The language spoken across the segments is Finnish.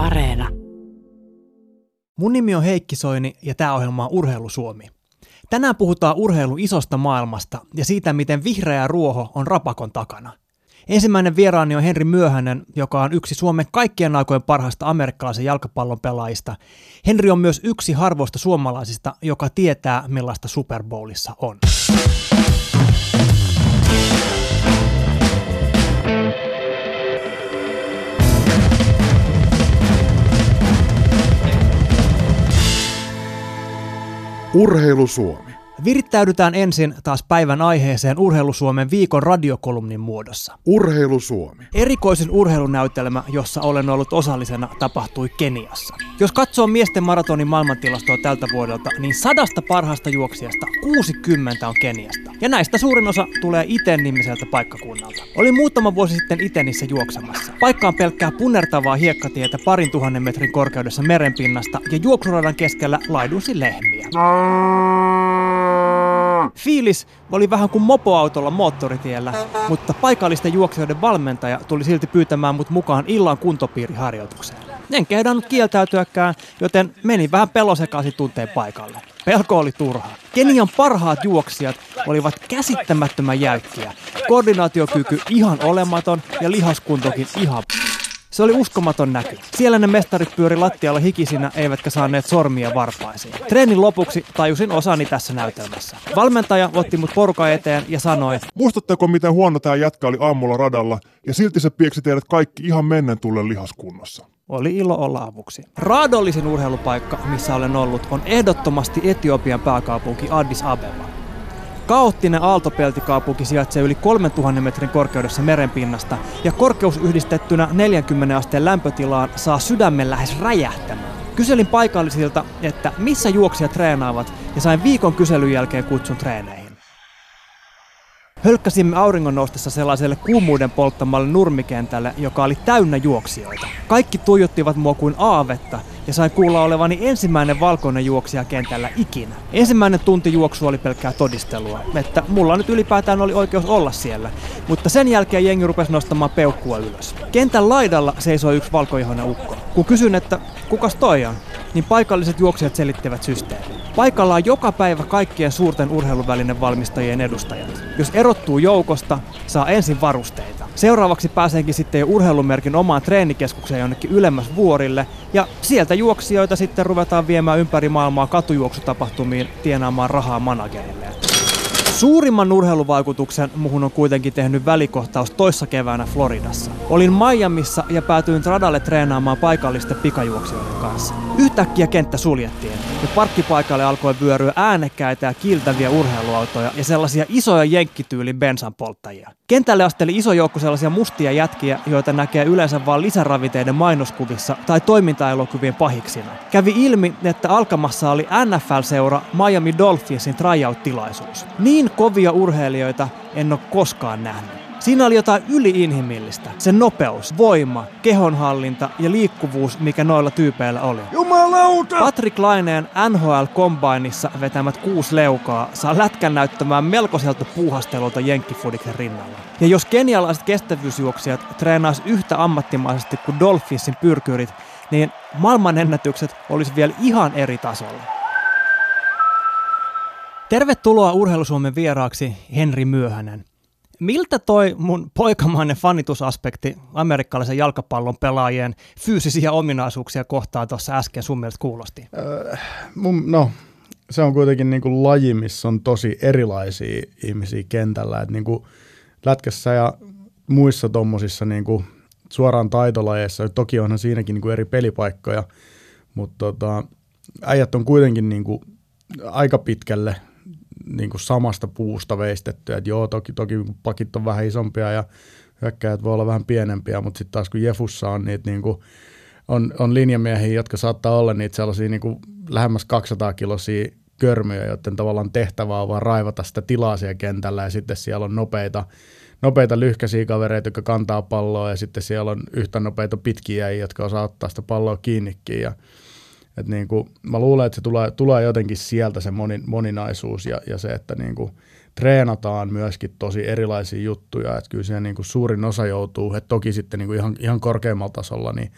Areena. Mun nimi on Heikki Soini ja tämä ohjelma on Urheilu Suomi. Tänään puhutaan urheilun isosta maailmasta ja siitä, miten vihreä ruoho on rapakon takana. Ensimmäinen vieraani on Henri Myöhänen, joka on yksi Suomen kaikkien aikojen parhaista amerikkalaisen jalkapallon pelaajista. Henri on myös yksi harvoista suomalaisista, joka tietää, millaista Super Bowlissa on. Urheilu Suomi. Virittäydytään ensin taas päivän aiheeseen Urheilusuomen viikon radiokolumnin muodossa. Urheilu Suomi. Erikoisin urheilunäytelmä, jossa olen ollut osallisena, tapahtui Keniassa. Jos katsoo miesten maratonin maailmantilastoa tältä vuodelta, niin sadasta parhaasta juoksijasta 60 on Keniasta. Ja näistä suurin osa tulee Iten nimiseltä paikkakunnalta. Olin muutama vuosi sitten Itenissä juoksemassa. Paikka on pelkkää punertavaa hiekkatietä parin tuhannen metrin korkeudessa merenpinnasta ja juoksuradan keskellä laidunsi lehmiä. Fiilis oli vähän kuin mopoautolla moottoritiellä, mutta paikallisten juoksijoiden valmentaja tuli silti pyytämään mut mukaan illan kuntopiiriharjoitukseen. En kehdannut kieltäytyäkään, joten meni vähän pelosekaisin tunteen paikalle. Pelko oli turhaa. Kenian parhaat juoksijat olivat käsittämättömän jäykkiä. Koordinaatiokyky ihan olematon ja lihaskuntokin ihan se oli uskomaton näky. Siellä ne mestarit pyöri lattialla hikisinä, eivätkä saaneet sormia varpaisiin. Treenin lopuksi tajusin osani tässä näytelmässä. Valmentaja otti mut porukan eteen ja sanoi, Muistatteko, miten huono tämä jätkä oli aamulla radalla, ja silti se pieksi teidät kaikki ihan mennen tullen lihaskunnossa. oli ilo olla avuksi. Raadollisin urheilupaikka, missä olen ollut, on ehdottomasti Etiopian pääkaupunki Addis Abeba. Kaoottinen aaltopeltikaupunki sijaitsee yli 3000 metrin korkeudessa merenpinnasta ja korkeus yhdistettynä 40 asteen lämpötilaan saa sydämen lähes räjähtämään. Kyselin paikallisilta, että missä juoksijat treenaavat ja sain viikon kyselyn jälkeen kutsun treeneihin. Hölkkäsimme auringon noustessa sellaiselle kuumuuden polttamalle nurmikentälle, joka oli täynnä juoksijoita. Kaikki tuijottivat mua kuin aavetta ja sain kuulla olevani ensimmäinen valkoinen juoksija kentällä ikinä. Ensimmäinen tunti juoksu oli pelkkää todistelua, että mulla nyt ylipäätään oli oikeus olla siellä, mutta sen jälkeen jengi rupesi nostamaan peukkua ylös. Kentän laidalla seisoi yksi valkoihoinen ukko. Kun kysyn, että kukas toi on, niin paikalliset juoksijat selittivät systeemin. Paikalla on joka päivä kaikkien suurten urheiluvälinen valmistajien edustajat. Jos erottuu joukosta, saa ensin varusteita. Seuraavaksi pääsenkin sitten jo urheilumerkin omaan treenikeskukseen jonnekin ylemmäs vuorille, ja sieltä juoksijoita sitten ruvetaan viemään ympäri maailmaa katujuoksutapahtumiin tienaamaan rahaa managerilleen. Suurimman urheiluvaikutuksen muhun on kuitenkin tehnyt välikohtaus toissa keväänä Floridassa. Olin Miamissa ja päätyin radalle treenaamaan paikallisten pikajuoksijoiden kanssa. Yhtäkkiä kenttä suljettiin ja parkkipaikalle alkoi vyöryä äänekkäitä ja kiiltäviä urheiluautoja ja sellaisia isoja jenkkityylin bensanpolttajia. Kentälle asteli iso joukko sellaisia mustia jätkiä, joita näkee yleensä vain lisäraviteiden mainoskuvissa tai toimintaelokuvien pahiksina. Kävi ilmi, että alkamassa oli NFL-seura Miami Dolphinsin tryout-tilaisuus. Niin kovia urheilijoita en ole koskaan nähnyt. Siinä oli jotain yliinhimillistä. Se nopeus, voima, kehonhallinta ja liikkuvuus, mikä noilla tyypeillä oli. Jumalauta! Patrick Laineen NHL Combineissa vetämät kuusi leukaa saa lätkän näyttämään melkoiselta puuhastelulta jenkkifudiksen rinnalla. Ja jos kenialaiset kestävyysjuoksijat treenaisi yhtä ammattimaisesti kuin Dolphinsin pyrkyrit, niin maailmanennätykset olisi vielä ihan eri tasolla. Tervetuloa Urheilusuomen vieraaksi Henri Myöhänen. Miltä toi mun poikamainen fanitusaspekti amerikkalaisen jalkapallon pelaajien fyysisiä ominaisuuksia kohtaan tuossa äsken sun mielestä kuulosti? Öö, mun, no, se on kuitenkin niin kuin laji, missä on tosi erilaisia ihmisiä kentällä. Et niin kuin lätkässä ja muissa tuommoisissa niin kuin suoraan taitolajeissa, toki onhan siinäkin niin kuin eri pelipaikkoja, mutta tota, äijät on kuitenkin niin kuin aika pitkälle niin kuin samasta puusta veistettyä. Et joo, toki, toki pakit on vähän isompia ja hyökkäjät voi olla vähän pienempiä, mutta sitten taas kun Jefussa on niitä niin kuin, on, on linjamiehiä, jotka saattaa olla niitä sellaisia niin kuin lähemmäs 200 kilosia körmyjä, joiden tavallaan tehtävä on vaan raivata sitä tilaa siellä kentällä ja sitten siellä on nopeita, nopeita lyhkäisiä kavereita, jotka kantaa palloa ja sitten siellä on yhtä nopeita pitkiä, jotka osaa ottaa sitä palloa kiinnikin ja et niin kuin, mä luulen, että se tulee, tulee jotenkin sieltä se moni, moninaisuus ja, ja se, että niin kuin, treenataan myöskin tosi erilaisia juttuja, että kyllä siellä niin kuin suurin osa joutuu, että toki sitten niin kuin ihan, ihan korkeammalla tasolla, niin,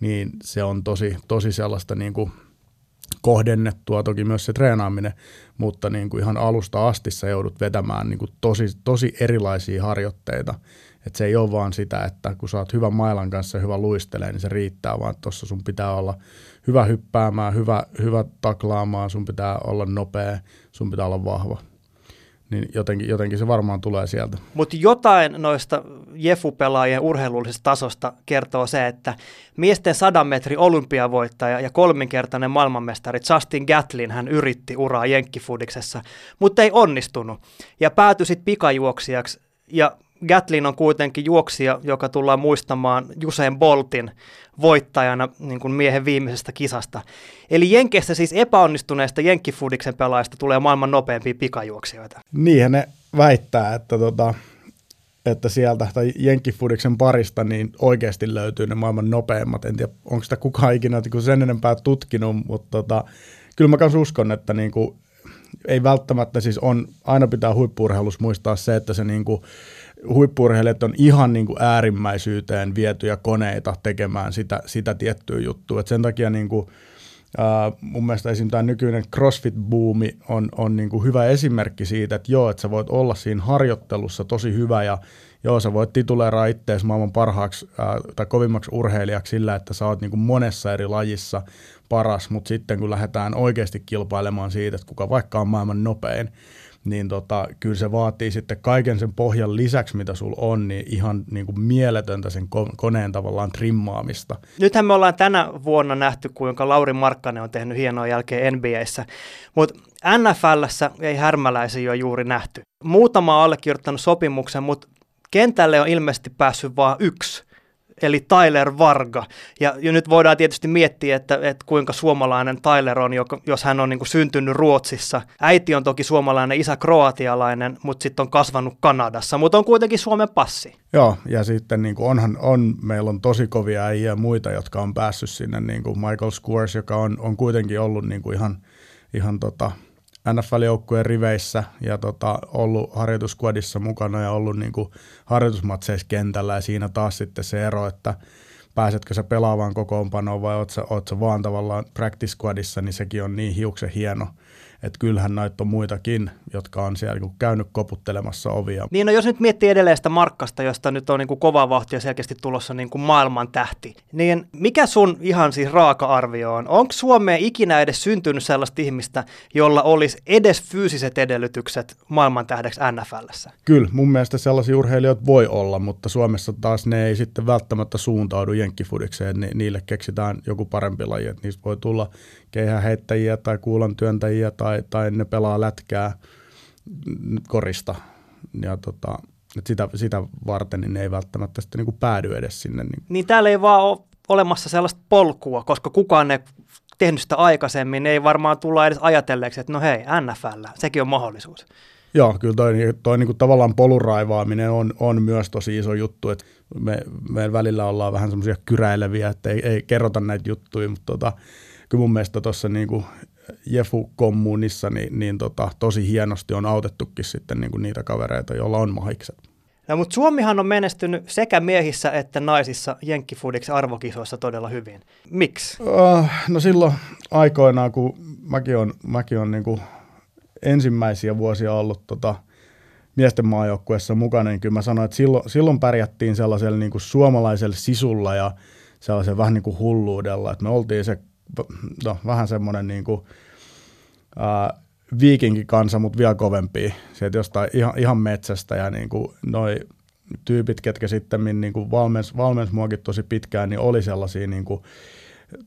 niin se on tosi, tosi sellaista niin kuin kohdennettua toki myös se treenaaminen, mutta niin kuin ihan alusta asti sä joudut vetämään niin kuin tosi, tosi erilaisia harjoitteita. Et se ei ole vaan sitä, että kun sä oot hyvän mailan kanssa ja hyvä luistelee, niin se riittää, vaan tuossa sun pitää olla hyvä hyppäämään, hyvä, hyvä taklaamaan, sun pitää olla nopea, sun pitää olla vahva niin jotenkin, jotenkin se varmaan tulee sieltä. Mutta jotain noista Jefu-pelaajien urheilullisesta tasosta kertoo se, että miesten sadan metri olympiavoittaja ja kolminkertainen maailmanmestari Justin Gatlin hän yritti uraa Jenkkifudiksessa, mutta ei onnistunut ja päätyi sitten pikajuoksijaksi ja Gatlin on kuitenkin juoksija, joka tullaan muistamaan Usain Boltin voittajana niin kuin miehen viimeisestä kisasta. Eli Jenkeistä siis epäonnistuneesta Jenkkifudiksen pelaajista tulee maailman nopeampia pikajuoksijoita. Niinhän ne väittää, että, tota, että sieltä tai Jenkkifudiksen parista niin oikeasti löytyy ne maailman nopeimmat. En tiedä, onko sitä kukaan ikinä niin sen enempää tutkinut, mutta tota, kyllä mä kanssa uskon, että niin kuin, ei välttämättä siis on, aina pitää huippuurheilussa muistaa se, että se niin kuin, huippurheilijat on ihan niin kuin äärimmäisyyteen vietyjä koneita tekemään sitä, sitä tiettyä juttua. Et sen takia niin kuin, Uh, mun mielestä esim. tämä nykyinen CrossFit-buumi on, on niin kuin hyvä esimerkki siitä, että joo, että sä voit olla siinä harjoittelussa tosi hyvä ja joo, sä voit tituleeraa itseäsi maailman parhaaksi uh, tai kovimmaksi urheilijaksi sillä, että sä oot niin kuin monessa eri lajissa paras, mutta sitten kun lähdetään oikeasti kilpailemaan siitä, että kuka vaikka on maailman nopein, niin tota, kyllä se vaatii sitten kaiken sen pohjan lisäksi, mitä sulla on, niin ihan niin kuin mieletöntä sen koneen tavallaan trimmaamista. Nythän me ollaan tänä vuonna nähty, kuinka Lauri Markkanen on tehnyt hienoa jälkeen NBAssä, mutta NFLssä ei härmäläisiä ole juuri nähty. Muutama on allekirjoittanut sopimuksen, mutta kentälle on ilmeisesti päässyt vain yksi eli Tyler Varga. Ja, ja nyt voidaan tietysti miettiä, että, että kuinka suomalainen Tyler on, jos hän on niin kuin syntynyt Ruotsissa. Äiti on toki suomalainen, isä kroatialainen, mutta sitten on kasvanut Kanadassa, mutta on kuitenkin Suomen passi. Joo, ja sitten niin kuin onhan, on, meillä on tosi kovia äijä muita, jotka on päässyt sinne, niin kuin Michael Squires, joka on, on kuitenkin ollut niin kuin ihan, ihan tota, NFL-joukkueen riveissä ja tota, ollut harjoituskuadissa mukana ja ollut niin kuin harjoitusmatseissa kentällä ja siinä taas sitten se ero, että pääsetkö sä pelaavaan kokoonpanoon vai oot sä, oot sä vaan tavallaan practice squadissa, niin sekin on niin hiuksen hieno että kyllähän näitä on muitakin, jotka on siellä niin käynyt koputtelemassa ovia. Niin no jos nyt miettii edelleen sitä Markkasta, josta nyt on niin kuin kova vahti ja selkeästi tulossa niin kuin maailman tähti, niin mikä sun ihan siis raaka-arvio on? Onko Suomeen ikinä edes syntynyt sellaista ihmistä, jolla olisi edes fyysiset edellytykset maailman tähdeksi NFLssä? Kyllä, mun mielestä sellaisia urheilijoita voi olla, mutta Suomessa taas ne ei sitten välttämättä suuntaudu jenkkifudikseen, ni- niille keksitään joku parempi laji, että niistä voi tulla keihäheittäjiä tai kuulan työntäjiä tai, tai ne pelaa lätkää korista. Ja tota, että sitä, sitä varten niin ne ei välttämättä sitten niin kuin päädy edes sinne. Niin. niin täällä ei vaan ole olemassa sellaista polkua, koska kukaan ei tehnyt sitä aikaisemmin, niin ei varmaan tulla edes ajatelleeksi, että no hei, NFL, sekin on mahdollisuus. Joo, kyllä toi, toi niin kuin tavallaan polun raivaaminen on, on myös tosi iso juttu, että me, me välillä ollaan vähän semmoisia kyräileviä, että ei, ei kerrota näitä juttuja, mutta tota, kyllä mun mielestä tuossa niin Jefu-kommunissa niin, niin tota, tosi hienosti on autettukin sitten niin kuin niitä kavereita, joilla on mahikset. No, mutta Suomihan on menestynyt sekä miehissä että naisissa Jenkkifudiksi arvokisoissa todella hyvin. Miksi? Uh, no silloin aikoinaan, kun mäkin on, mäkin on niin kuin ensimmäisiä vuosia ollut tota, miesten maajoukkueessa mukana, niin kyllä mä sanoin, että silloin, silloin pärjättiin sellaisella niin kuin suomalaisella sisulla ja sellaisen vähän niin kuin hulluudella, että me oltiin se no, vähän semmoinen niin kuin, äh, viikinkikansa, mutta vielä kovempi. Sieltä jostain ihan, ihan metsästä ja niin kuin noi tyypit, ketkä sitten niin kuin valmens, valmens muakin tosi pitkään, niin oli sellaisia niin kuin,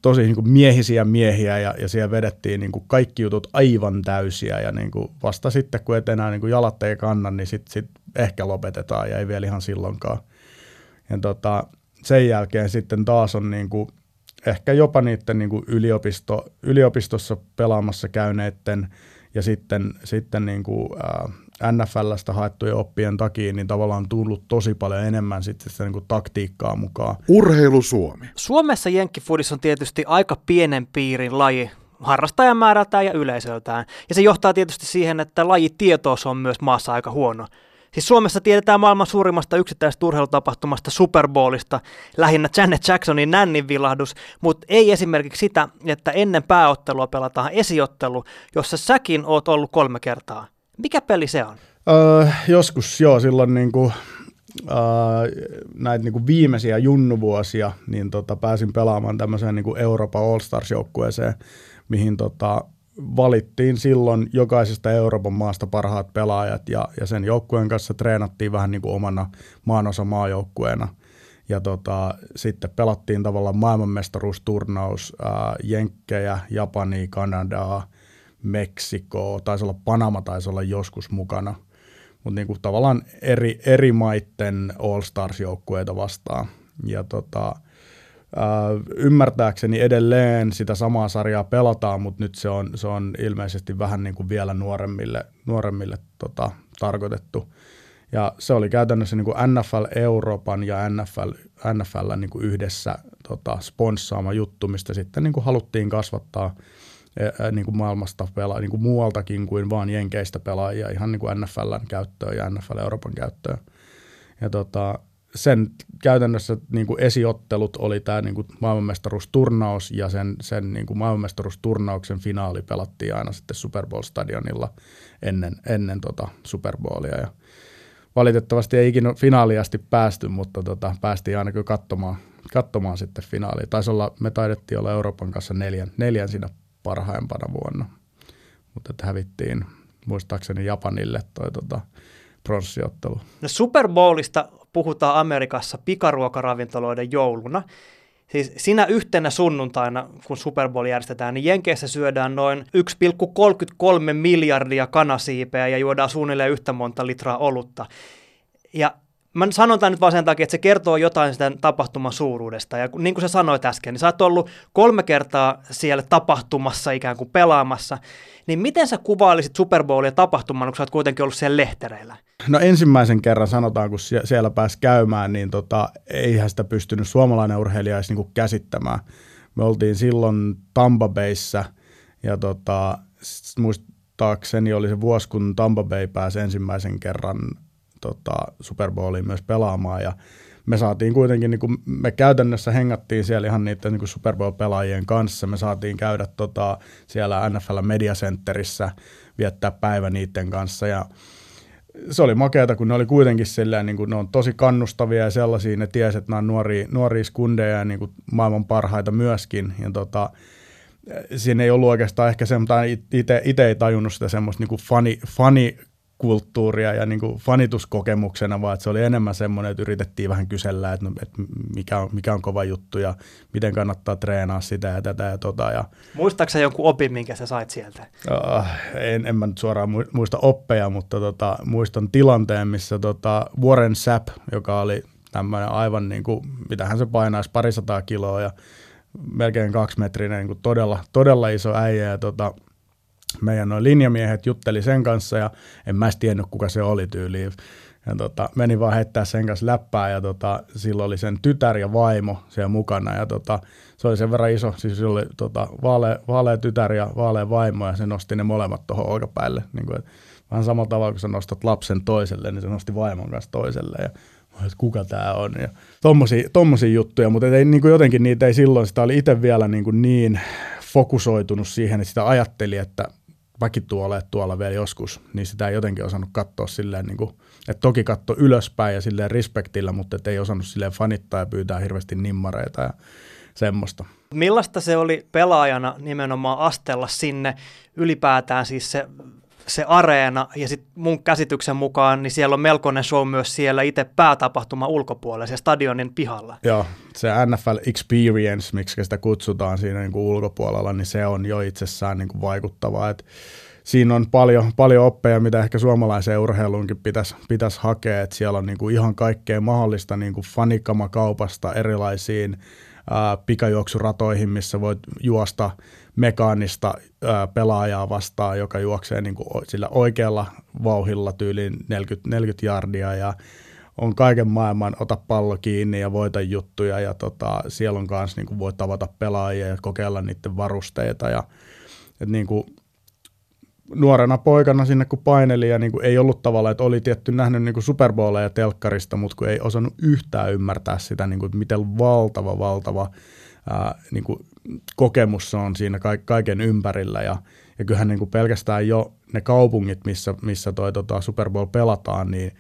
tosi niin kuin miehisiä miehiä ja, ja siellä vedettiin niin kuin kaikki jutut aivan täysiä ja niin kuin vasta sitten, kun et enää niin kuin jalat ei kanna, niin sitten sit ehkä lopetetaan ja ei vielä ihan silloinkaan. Ja tota, sen jälkeen sitten taas on niin kuin ehkä jopa niiden niin kuin yliopisto, yliopistossa pelaamassa käyneiden ja sitten, sitten niin kuin, ää, NFLstä haettujen oppien takia, niin tavallaan tullut tosi paljon enemmän sitten sitä niin kuin taktiikkaa mukaan. Urheilu Suomi. Suomessa jenkkifudis on tietysti aika pienen piirin laji, harrastajamäärältään ja yleisöltään. Ja se johtaa tietysti siihen, että lajitietous on myös maassa aika huono. Siis Suomessa tiedetään maailman suurimmasta yksittäisestä urheilutapahtumasta Super Bowlista, lähinnä Janet Jacksonin nännin vilahdus, mutta ei esimerkiksi sitä, että ennen pääottelua pelataan esiottelu, jossa säkin oot ollut kolme kertaa. Mikä peli se on? Öö, joskus joo, silloin niin kuin, öö, näitä niin kuin viimeisiä junnuvuosia, niin tota, pääsin pelaamaan tämmöiseen niin Euroopan All-Stars-joukkueeseen, mihin tota, valittiin silloin jokaisesta Euroopan maasta parhaat pelaajat ja, ja sen joukkueen kanssa treenattiin vähän niin kuin omana maanosa maajoukkueena. Ja tota, sitten pelattiin tavallaan maailmanmestaruusturnaus ää, Jenkkejä, Japania, Kanadaa, Meksikoa, taisi olla Panama, taisi olla joskus mukana. Mutta niin kuin tavallaan eri, eri maitten All-Stars-joukkueita vastaan. Ja tota, ymmärtääkseni edelleen sitä samaa sarjaa pelataan, mutta nyt se on, se on ilmeisesti vähän niin kuin vielä nuoremmille, nuoremmille tota, tarkoitettu. Ja se oli käytännössä niin kuin NFL Euroopan ja NFL, NFL niin kuin yhdessä tota, sponssaama juttu, mistä sitten niin kuin haluttiin kasvattaa niin kuin maailmasta pela, niin kuin muualtakin kuin vaan jenkeistä pelaajia ihan niin kuin NFLn käyttöön ja NFL Euroopan käyttöön. Ja tota, sen käytännössä niin kuin esiottelut oli tämä niin kuin maailmanmestaruusturnaus ja sen, sen niin kuin maailmanmestaruusturnauksen finaali pelattiin aina sitten Super Bowl-stadionilla ennen, ennen tota Super Bowlia. Ja valitettavasti ei ikinä finaaliasti päästy, mutta tota, päästiin aina kyllä katsomaan, katsomaan sitten finaalia. Taisi olla, me taidettiin olla Euroopan kanssa neljän, neljän siinä parhaimpana vuonna, mutta hävittiin muistaakseni Japanille toi tota. No Super Bowlista puhutaan Amerikassa pikaruokaravintoloiden jouluna. Siis sinä yhtenä sunnuntaina, kun Super Bowl järjestetään, niin Jenkeissä syödään noin 1,33 miljardia kanasiipeä ja juodaan suunnilleen yhtä monta litraa olutta. Ja mä sanon tämän nyt vaan sen takia, että se kertoo jotain sitä tapahtuman suuruudesta. Ja niin kuin sä sanoit äsken, niin sä oot ollut kolme kertaa siellä tapahtumassa ikään kuin pelaamassa. Niin miten sä kuvailisit Super Bowlia tapahtumana, kun sä oot kuitenkin ollut siellä lehtereillä? No ensimmäisen kerran sanotaan, kun siellä pääsi käymään, niin tota, eihän sitä pystynyt suomalainen urheilija edes niinku käsittämään. Me oltiin silloin Tampa Bayssä ja tota, muistaakseni oli se vuosi, kun Tampa Bay pääsi ensimmäisen kerran tota, Super Bowliin myös pelaamaan ja me saatiin kuitenkin, niin kuin, me käytännössä hengattiin siellä ihan niiden niin Super Bowl-pelaajien kanssa. Me saatiin käydä tota, siellä NFL Media Centerissä, viettää päivä niiden kanssa ja se oli makeata, kun ne oli kuitenkin silleen, niin kuin, ne on tosi kannustavia ja sellaisia, ne tiesi, että nämä on nuoria, nuoria skundeja ja niin kuin maailman parhaita myöskin. Ja tota, siinä ei ollut oikeastaan ehkä semmoista, itse ei tajunnut sitä semmoista niin fani, fani kulttuuria ja niin kuin fanituskokemuksena, vaan että se oli enemmän semmoinen, että yritettiin vähän kysellä, että, no, että mikä, on, mikä on kova juttu ja miten kannattaa treenaa sitä ja tätä ja tota. Ja, Muistaaksä jonkun opin, minkä sä sait sieltä? Uh, en, en mä nyt suoraan muista oppeja, mutta tota, muistan tilanteen, missä tota Warren Sapp, joka oli tämmöinen aivan niin kuin, mitähän se painaisi, parisataa kiloa ja melkein kaksimetrinen, niin kuin todella, todella iso äijä ja tota, meidän noin linjamiehet jutteli sen kanssa ja en mä tiennyt kuka se oli tyyliin. Ja tota, meni vaan heittää sen kanssa läppää ja tota, silloin oli sen tytär ja vaimo siellä mukana ja tota, se oli sen verran iso, siis oli tota, vaalea, vaalea tytär ja vaalea vaimo ja se nosti ne molemmat tuohon olkapäälle. Niin kuin, vähän samalla tavalla, kun sä nostat lapsen toiselle, niin se nosti vaimon kanssa toiselle ja että kuka tämä on ja tommosia, tommosia juttuja, mutta ei, niin kuin jotenkin niitä ei silloin, sitä oli itse vielä niin, kuin niin fokusoitunut siihen, että sitä ajatteli, että mäkin tuolla, tuolla vielä joskus, niin sitä ei jotenkin osannut katsoa silleen, niin kuin, että toki katso ylöspäin ja silleen respektillä, mutta ei osannut silleen fanittaa ja pyytää hirveästi nimmareita ja semmoista. Millaista se oli pelaajana nimenomaan astella sinne ylipäätään siis se se areena ja sitten mun käsityksen mukaan, niin siellä on melkoinen show myös siellä itse päätapahtuma ulkopuolella, siellä stadionin pihalla. Joo, se NFL Experience, miksi sitä kutsutaan siinä niin kuin ulkopuolella, niin se on jo itsessään niin kuin vaikuttavaa, että siinä on paljon, paljon oppeja, mitä ehkä suomalaiseen urheiluunkin pitäisi, pitäisi hakea, että siellä on niin kuin ihan kaikkea mahdollista niin kuin fanikamakaupasta erilaisiin ää, pikajuoksuratoihin, missä voit juosta mekaanista pelaajaa vastaan, joka juoksee niin kuin sillä oikealla vauhilla tyyliin 40, 40 jardia ja on kaiken maailman ota pallo kiinni ja voita juttuja ja tota, siellä on kanssa niin kuin voi tavata pelaajia ja kokeilla niiden varusteita ja että niin kuin nuorena poikana sinne kun paineli ja niin kuin ei ollut tavalla, että oli tietty nähnyt niin kuin telkkarista, mutta kun ei osannut yhtään ymmärtää sitä, niin kuin, miten valtava, valtava ää, niin kuin kokemus on siinä kaiken ympärillä ja, ja kyllähän niin kuin pelkästään jo ne kaupungit, missä, missä toi tota Super Bowl pelataan, niin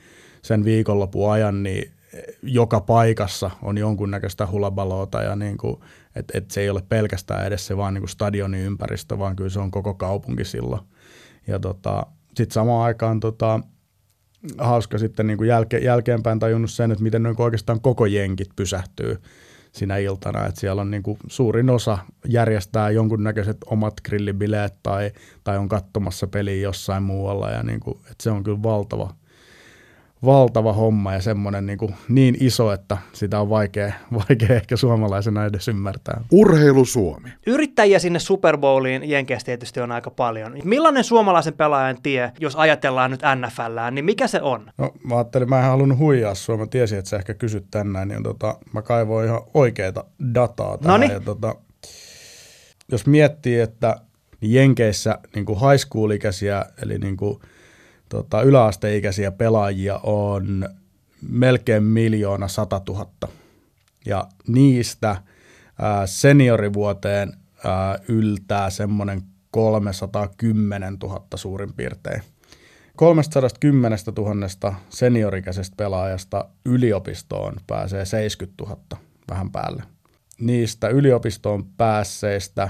sen viikonlopun ajan, niin joka paikassa on jonkunnäköistä hulabaloota ja niin kuin, et, et se ei ole pelkästään edes se vaan niin kuin stadionin ympäristö, vaan kyllä se on koko kaupunki silloin. Ja tota, sitten samaan aikaan tota, hauska sitten niin kuin jälke, jälkeenpäin tajunnut sen, että miten niin oikeastaan koko jenkit pysähtyy sinä iltana, että siellä on niin kuin suurin osa järjestää jonkunnäköiset omat grillibileet tai, tai on katsomassa peliä jossain muualla ja niin kuin, että se on kyllä valtava, valtava homma ja semmoinen niin, kuin niin iso, että sitä on vaikea, vaikea ehkä suomalaisena edes ymmärtää. Urheilu Suomi. Yrittäjiä sinne Super Bowliin Jenkeissä tietysti on aika paljon. Millainen suomalaisen pelaajan tie, jos ajatellaan nyt NFLään, niin mikä se on? No mä ajattelin, mä en halunnut huijaa sua, mä tiesin, että sä ehkä kysyt tänään, niin tota, mä kaivoin ihan oikeita dataa tähän. Ja tota, jos miettii, että Jenkeissä niin kuin high school-ikäisiä, eli niin kuin tota, yläasteikäisiä pelaajia on melkein miljoona sata tuhatta. Ja niistä ää, seniorivuoteen ää, yltää semmoinen 310 000 suurin piirtein. 310 000 seniorikäisestä pelaajasta yliopistoon pääsee 70 000 vähän päälle. Niistä yliopistoon päässeistä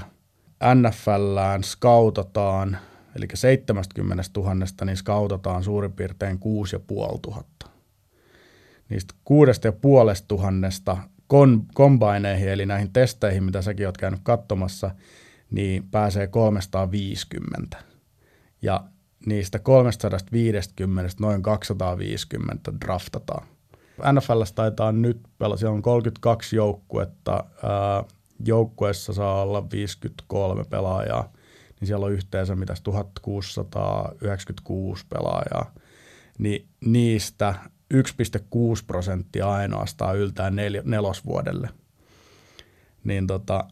NFLään skautataan – eli 70 000 niin skautataan suurin piirtein 6500. Niistä 6500 kon, kombineihin, eli näihin testeihin, mitä säkin oot käynyt katsomassa, niin pääsee 350. Ja niistä 350 noin 250 draftataan. NFL taitaa nyt, siellä on 32 joukkuetta, joukkueessa saa olla 53 pelaajaa, niin siellä on yhteensä mitäs 1696 pelaajaa, niin niistä 1,6 prosenttia ainoastaan yltää nel- nelosvuodelle. Niin tota,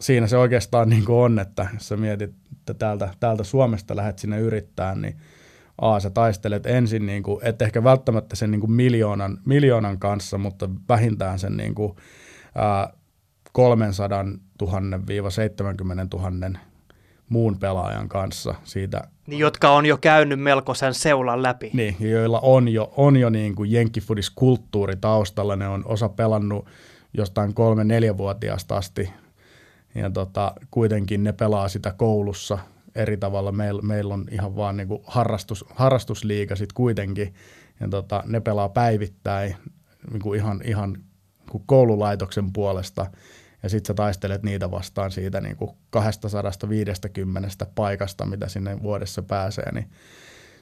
siinä se oikeastaan niin kuin on, että jos sä mietit, että täältä, täältä Suomesta lähdet sinne yrittää, niin A, sä taistelet ensin, niin kuin, et ehkä välttämättä sen niin kuin miljoonan, miljoonan kanssa, mutta vähintään sen niin kuin, ää, 300 000-70 000 muun pelaajan kanssa siitä. Niin, jotka on jo käynyt melkoisen seulan läpi. Niin, joilla on jo, on jo niin kuin kulttuuri taustalla. Ne on osa pelannut jostain kolme neljävuotiaasta asti ja tota, kuitenkin ne pelaa sitä koulussa eri tavalla. Meillä meil on ihan vaan niin kuin harrastus, harrastusliiga sitten kuitenkin ja tota, ne pelaa päivittäin niin kuin ihan, ihan koululaitoksen puolesta – ja sitten sä taistelet niitä vastaan siitä niin kuin 250 paikasta, mitä sinne vuodessa pääsee, niin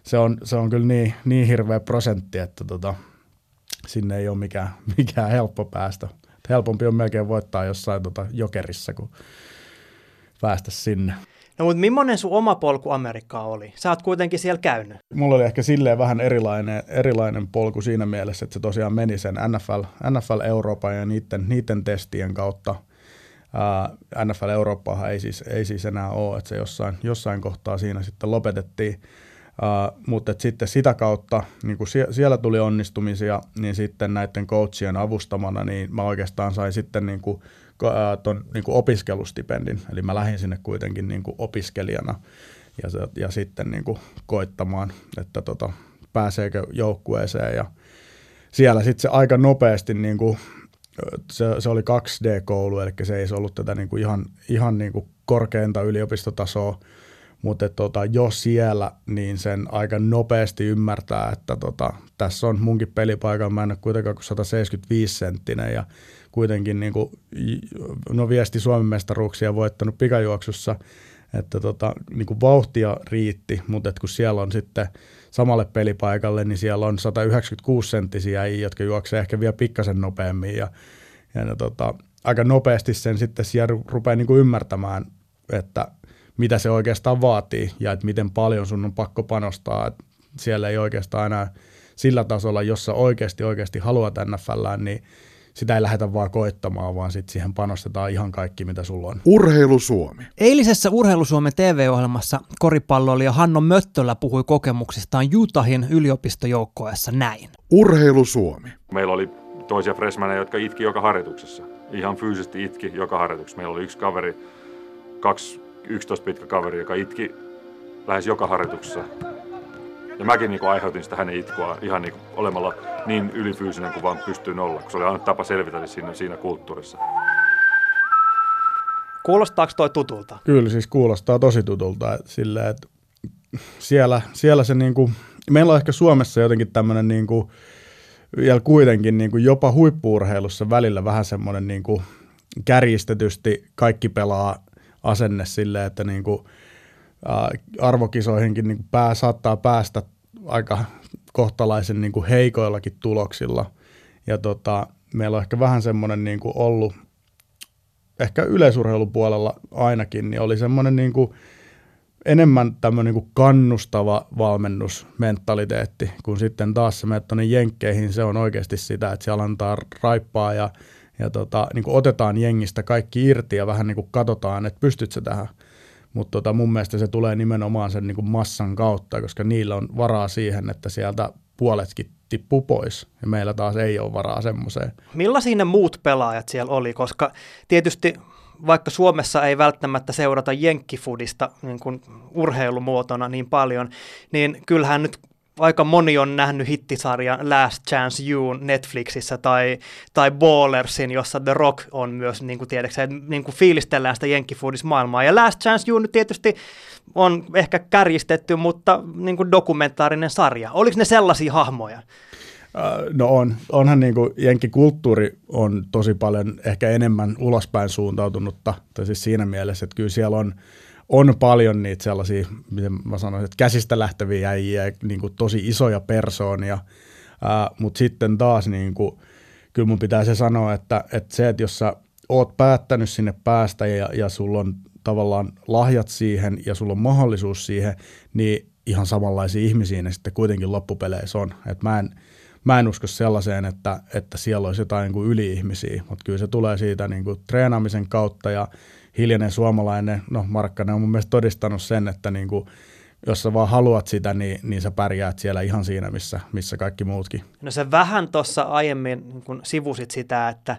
se on, se on kyllä niin, niin hirveä prosentti, että tota, sinne ei ole mikään, mikään helppo päästä. Helpompi on melkein voittaa jossain tota jokerissa, kuin päästä sinne. No mutta millainen sun oma polku Amerikkaa oli? Sä oot kuitenkin siellä käynyt. Mulla oli ehkä silleen vähän erilainen, erilainen polku siinä mielessä, että se tosiaan meni sen NFL, NFL Euroopan ja niiden, niiden testien kautta. Uh, NFL Eurooppaahan ei siis, ei siis enää ole, että se jossain, jossain kohtaa siinä sitten lopetettiin. Uh, mutta sitten sitä kautta, niin kun sie- siellä tuli onnistumisia, niin sitten näiden coachien avustamana, niin mä oikeastaan sain sitten niin kuin ton niin opiskelustipendin, eli mä lähdin sinne kuitenkin niin kuin opiskelijana ja, se, ja sitten niin kuin koittamaan, että tota, pääseekö joukkueeseen ja siellä sitten se aika nopeasti niin kuin, se, se oli 2D-koulu, eli se ei ollut tätä niin kuin ihan, ihan niin kuin korkeinta yliopistotasoa, mutta tota, jo siellä niin sen aika nopeasti ymmärtää, että tota, tässä on munkin pelipaikalla, mä en ole kuitenkaan kuin 175 senttinen ja kuitenkin niin kuin, no viesti Suomen mestaruuksia voittanut pikajuoksussa, että tota, niin kuin vauhtia riitti, mutta kun siellä on sitten samalle pelipaikalle, niin siellä on 196 senttisiä, jotka juoksee ehkä vielä pikkasen nopeammin ja, ja ne, tota, aika nopeasti sen sitten siellä rupeaa niin kuin ymmärtämään, että mitä se oikeastaan vaatii ja että miten paljon sun on pakko panostaa. Että siellä ei oikeastaan enää sillä tasolla, jossa oikeasti oikeasti haluat NFLään, niin sitä ei lähdetä vaan koittamaan, vaan sitten siihen panostetaan ihan kaikki, mitä sulla on. Urheilu Suomi. Eilisessä Urheilusuomen TV-ohjelmassa koripalloilija Hanno Möttölä puhui kokemuksistaan Utahin yliopistojoukkoessa näin. Urheilu Suomi. Meillä oli toisia freshmaneja, jotka itki joka harjoituksessa. Ihan fyysisesti itki joka harjoituksessa. Meillä oli yksi kaveri, kaksi 11 pitkä kaveri, joka itki lähes joka harjoituksessa. Ja mäkin niin aiheutin sitä hänen itkua ihan niin olemalla niin ylifyysinen kuin vaan pystyin olla, kun se oli aina tapa selvitä siinä, siinä kulttuurissa. Kuulostaako toi tutulta? Kyllä siis kuulostaa tosi tutulta. Että silleen, että siellä, siellä se niinku, meillä on ehkä Suomessa jotenkin tämmöinen niinku, vielä kuitenkin niinku jopa huippuurheilussa välillä vähän semmoinen niinku kärjistetysti kaikki pelaa asenne silleen, että niinku, arvokisoihinkin niin pää saattaa päästä aika kohtalaisen niin kuin heikoillakin tuloksilla. Ja tota, meillä on ehkä vähän semmoinen niin kuin ollut, ehkä yleisurheilupuolella ainakin, niin oli semmoinen niin kuin enemmän tämmöinen niin kuin kannustava valmennusmentaliteetti, kun sitten taas se menet jenkkeihin, se on oikeasti sitä, että siellä antaa raippaa ja, ja tota, niin kuin otetaan jengistä kaikki irti ja vähän niin kuin katsotaan, että pystytkö tähän. Mutta tota, mun mielestä se tulee nimenomaan sen niin kuin massan kautta, koska niillä on varaa siihen, että sieltä puoletkin tippuu pois. Ja meillä taas ei ole varaa semmoiseen. Millaisia ne muut pelaajat siellä oli? Koska tietysti vaikka Suomessa ei välttämättä seurata jenkkifudista niin kuin urheilumuotona niin paljon, niin kyllähän nyt aika moni on nähnyt hittisarjan Last Chance You Netflixissä tai, tai Ballersin, jossa The Rock on myös, niin kuin tiedätkö, niin kuin fiilistellään sitä jenkkifoodismaailmaa. Ja Last Chance You nyt tietysti on ehkä kärjistetty, mutta niin kuin dokumentaarinen sarja. Oliko ne sellaisia hahmoja? No on. Onhan niin kuin jenkkikulttuuri on tosi paljon ehkä enemmän ulospäin suuntautunutta, tai siis siinä mielessä, että kyllä siellä on on paljon niitä sellaisia, miten mä sanoisin, että käsistä lähteviä äijiä, niin kuin tosi isoja persoonia, mutta sitten taas niin kuin, kyllä mun pitää se sanoa, että, että se, että jos sä oot päättänyt sinne päästä ja, ja sulla on tavallaan lahjat siihen ja sulla on mahdollisuus siihen, niin ihan samanlaisia ihmisiä ne sitten kuitenkin loppupeleissä on. Et mä, en, mä en usko sellaiseen, että, että siellä olisi jotain niin kuin yli-ihmisiä, mutta kyllä se tulee siitä niin kuin treenaamisen kautta ja hiljainen suomalainen, no Markkanen on mun mielestä todistanut sen, että niin kuin, jos sä vaan haluat sitä, niin, niin sä pärjäät siellä ihan siinä, missä, missä kaikki muutkin. No se vähän tuossa aiemmin kun sivusit sitä, että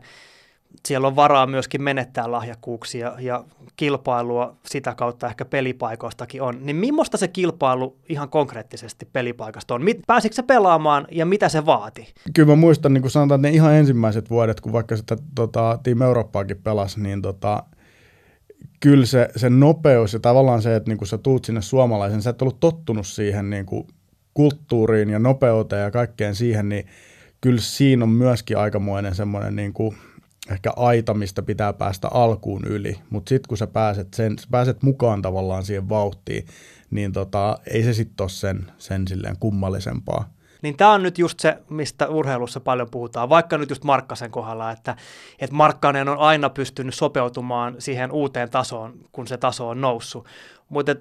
siellä on varaa myöskin menettää lahjakkuuksia ja kilpailua sitä kautta ehkä pelipaikoistakin on. Niin millaista se kilpailu ihan konkreettisesti pelipaikasta on? Pääsitkö se pelaamaan ja mitä se vaati? Kyllä mä muistan, niin kuin sanotaan, että ne ihan ensimmäiset vuodet, kun vaikka sitä tota, Team Eurooppaakin pelasi, niin tota, kyllä se, se nopeus ja tavallaan se, että niin kun sä tuut sinne suomalaisen, sä et ollut tottunut siihen niin kulttuuriin ja nopeuteen ja kaikkeen siihen, niin kyllä siinä on myöskin aikamoinen semmoinen niin kuin ehkä aita, mistä pitää päästä alkuun yli, mutta sitten kun sä pääset, sen, sä pääset mukaan tavallaan siihen vauhtiin, niin tota, ei se sitten ole sen, sen silleen kummallisempaa. Niin tämä on nyt just se, mistä urheilussa paljon puhutaan, vaikka nyt just Markkasen kohdalla, että, että Markkanen on aina pystynyt sopeutumaan siihen uuteen tasoon, kun se taso on noussut. Mutta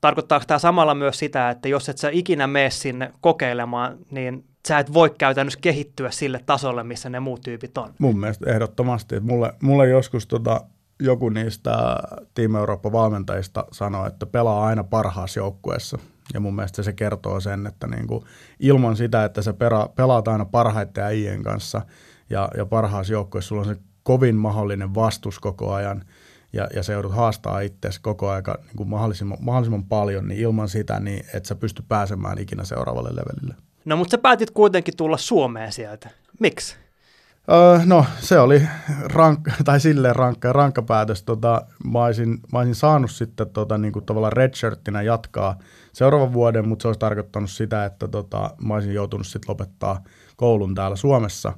tarkoittaako tämä samalla myös sitä, että jos et sä ikinä mene sinne kokeilemaan, niin sä et voi käytännössä kehittyä sille tasolle, missä ne muut tyypit on? Mun mielestä ehdottomasti. Mulle, mulle joskus tota, joku niistä Team Eurooppa-valmentajista sanoi, että pelaa aina parhaassa joukkueessa – ja mun mielestä se kertoo sen, että niin kuin ilman sitä, että sä pera, pelaat aina parhaiten äijien kanssa ja, ja parhaassa joukkueessa sulla on se kovin mahdollinen vastus koko ajan ja, ja se joudut haastaa itseäsi koko ajan niin kuin mahdollisimman, mahdollisimman paljon, niin ilman sitä, niin et sä pysty pääsemään ikinä seuraavalle levelille. No mutta sä päätit kuitenkin tulla Suomeen sieltä. Miksi? Öö, no se oli rankka, tai silleen rankka, rankka päätös. Tota, mä, olisin, mä olisin saanut sitten tota, niin kuin tavallaan redshirttinä jatkaa seuraavan vuoden, mutta se olisi tarkoittanut sitä, että tota, mä olisin joutunut sitten lopettaa koulun täällä Suomessa.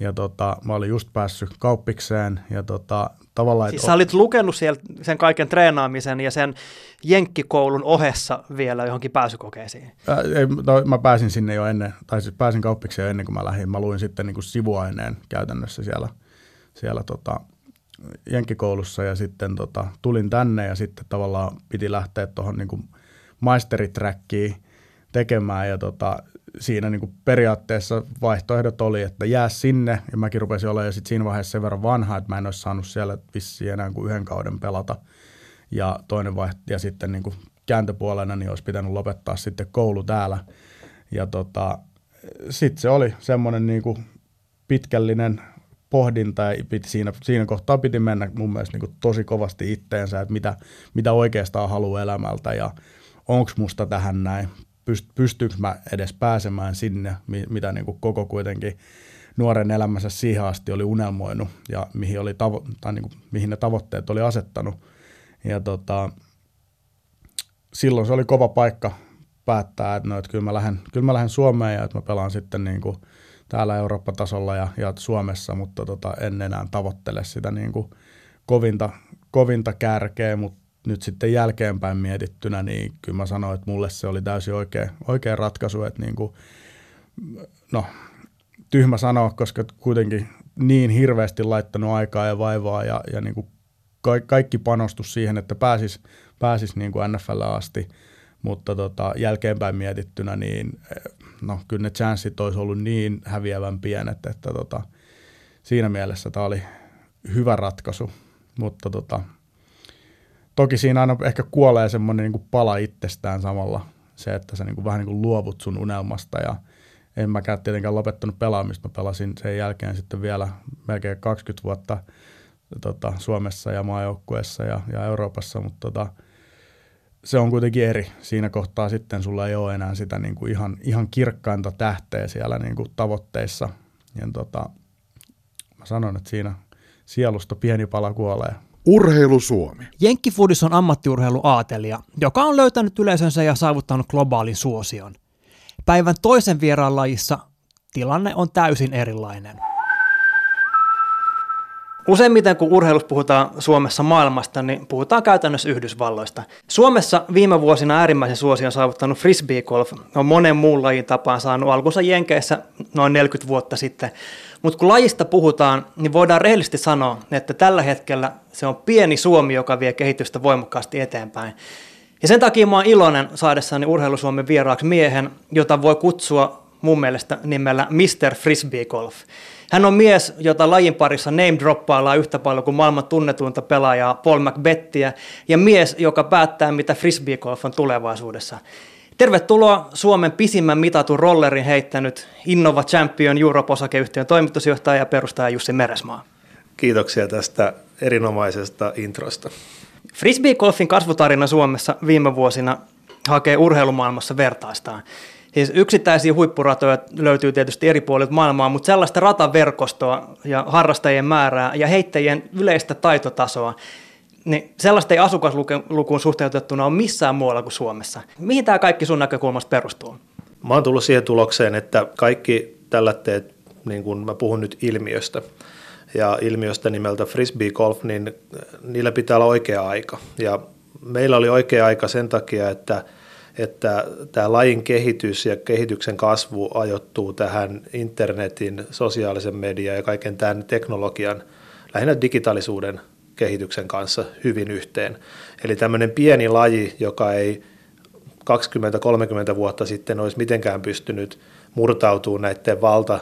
Ja tota, mä olin just päässyt kauppikseen ja tota, tavallaan... Siis sä olit lukenut siellä sen kaiken treenaamisen ja sen jenkkikoulun ohessa vielä johonkin pääsykokeisiin? Ää, ei, no, mä pääsin sinne jo ennen, tai siis pääsin kauppikseen jo ennen kuin mä lähdin. Mä luin sitten niin kuin sivuaineen käytännössä siellä, siellä tota, jenkkikoulussa ja sitten tota, tulin tänne ja sitten tavallaan piti lähteä tuohon niin maisteriträkkiin tekemään ja tota, siinä niin kuin periaatteessa vaihtoehdot oli, että jää sinne, ja mäkin rupesin olemaan sit siinä vaiheessa sen verran vanha, että mä en olisi saanut siellä vissiin enää kuin yhden kauden pelata. Ja toinen vaihto, ja sitten niin kuin kääntöpuolena niin olisi pitänyt lopettaa sitten koulu täällä. Ja tota, sitten se oli semmoinen niin kuin pitkällinen pohdinta ja piti siinä, siinä kohtaa piti mennä mun mielestä niin tosi kovasti itteensä, että mitä, mitä oikeastaan haluaa elämältä ja onko musta tähän näin, pyst, mä edes pääsemään sinne, mitä niin kuin koko kuitenkin nuoren elämässä siihen asti oli unelmoinut ja mihin, oli tavo- tai niin kuin, mihin ne tavoitteet oli asettanut. Ja tota, silloin se oli kova paikka päättää, että, no, että kyllä, mä lähden, kyllä mä lähden Suomeen ja että mä pelaan sitten niin kuin täällä Eurooppa-tasolla ja, ja Suomessa, mutta tota, en enää tavoittele sitä niin kuin kovinta, kovinta kärkeä, mutta nyt sitten jälkeenpäin mietittynä, niin kyllä mä sanoin, että mulle se oli täysin oikea, oikea ratkaisu, että niin kuin, no, tyhmä sanoa, koska kuitenkin niin hirveästi laittanut aikaa ja vaivaa ja, ja niin kuin kaikki panostus siihen, että pääsis, pääsis niin kuin NFL asti, mutta tota, jälkeenpäin mietittynä, niin no, kyllä ne chanssit olisi ollut niin häviävän pienet, että tota, siinä mielessä tämä oli hyvä ratkaisu, mutta tota, toki siinä aina ehkä kuolee semmoinen niin pala itsestään samalla se, että sä niin kuin vähän niin kuin luovut sun unelmasta ja en mäkään tietenkään lopettanut pelaamista. Mä pelasin sen jälkeen sitten vielä melkein 20 vuotta tota, Suomessa ja maajoukkueessa ja, ja Euroopassa, mutta tota, se on kuitenkin eri. Siinä kohtaa sitten sulla ei ole enää sitä niin kuin ihan, ihan kirkkainta tähteä siellä niin kuin tavoitteissa. Ja tota, mä sanon, että siinä sielusta pieni pala kuolee. Urheilu Suomi. Jenkkifudis on ammattiurheiluaatelija, joka on löytänyt yleisönsä ja saavuttanut globaalin suosion. Päivän toisen vieraan lajissa tilanne on täysin erilainen. Useimmiten kun urheilussa puhutaan Suomessa maailmasta, niin puhutaan käytännössä Yhdysvalloista. Suomessa viime vuosina äärimmäisen suosion saavuttanut frisbee golf on monen muun lajin tapaan saanut alkunsa Jenkeissä noin 40 vuotta sitten. Mutta kun lajista puhutaan, niin voidaan rehellisesti sanoa, että tällä hetkellä se on pieni Suomi, joka vie kehitystä voimakkaasti eteenpäin. Ja sen takia mä oon iloinen saadessani Urheilusuomen vieraaksi miehen, jota voi kutsua mun mielestä nimellä Mr. Frisbee Golf. Hän on mies, jota lajin parissa name droppaillaan yhtä paljon kuin maailman tunnetuinta pelaajaa Paul McBettiä, ja mies, joka päättää, mitä frisbee golf on tulevaisuudessa. Tervetuloa Suomen pisimmän mitatun rollerin heittänyt Innova Champion Europe-osakeyhtiön toimitusjohtaja ja perustaja Jussi Meresmaa. Kiitoksia tästä erinomaisesta introsta. Frisbee golfin kasvutarina Suomessa viime vuosina hakee urheilumaailmassa vertaistaan. Siis yksittäisiä huippuratoja löytyy tietysti eri puolilta maailmaa, mutta sellaista rataverkostoa ja harrastajien määrää ja heittäjien yleistä taitotasoa, niin sellaista ei asukaslukuun suhteutettuna ole missään muualla kuin Suomessa. Mihin tämä kaikki sun näkökulmasta perustuu? Mä oon tullut siihen tulokseen, että kaikki tällä teet, niin kuin mä puhun nyt ilmiöstä, ja ilmiöstä nimeltä frisbee golf, niin niillä pitää olla oikea aika. Ja meillä oli oikea aika sen takia, että – että tämä lajin kehitys ja kehityksen kasvu ajoittuu tähän internetin, sosiaalisen median ja kaiken tämän teknologian, lähinnä digitaalisuuden kehityksen kanssa hyvin yhteen. Eli tämmöinen pieni laji, joka ei 20-30 vuotta sitten olisi mitenkään pystynyt murtautumaan näiden valta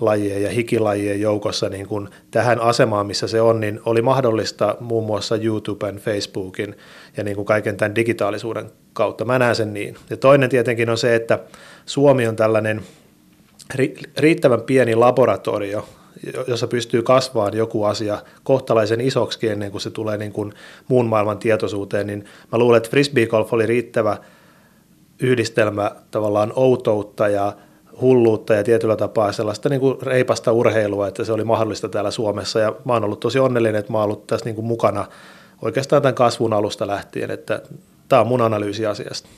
lajien ja hikilajien joukossa niin kuin tähän asemaan, missä se on, niin oli mahdollista muun muassa YouTuben, Facebookin ja niin kuin kaiken tämän digitaalisuuden kautta. Mä näen sen niin. Ja toinen tietenkin on se, että Suomi on tällainen riittävän pieni laboratorio, jossa pystyy kasvaamaan joku asia kohtalaisen isoksi ennen kuin se tulee niin kuin muun maailman tietoisuuteen, niin mä luulen, että frisbee golf oli riittävä yhdistelmä tavallaan outoutta ja hulluutta ja tietyllä tapaa sellaista niin kuin reipasta urheilua, että se oli mahdollista täällä Suomessa ja mä oon ollut tosi onnellinen, että mä oon ollut tässä niin kuin mukana oikeastaan tämän kasvun alusta lähtien, että tämä on mun analyysi asiasta.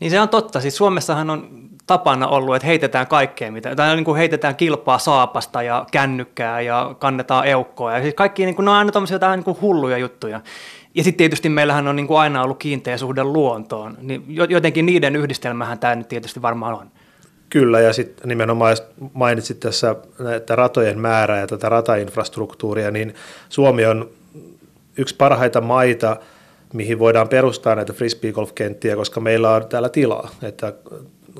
Niin se on totta. Siis Suomessahan on tapana ollut, että heitetään kaikkea, mitä, tai niin kuin heitetään kilpaa saapasta ja kännykkää ja kannetaan eukkoa. Ja siis kaikki niin kuin, ne on aina tämmöisiä niin kuin hulluja juttuja. Ja sitten tietysti meillähän on niin kuin aina ollut kiinteä suhde luontoon, niin jotenkin niiden yhdistelmähän tämä nyt tietysti varmaan on. Kyllä, ja sitten nimenomaan mainitsit tässä että ratojen määrää ja tätä ratainfrastruktuuria, niin Suomi on yksi parhaita maita, mihin voidaan perustaa näitä frisbee golf-kenttiä, koska meillä on täällä tilaa. Että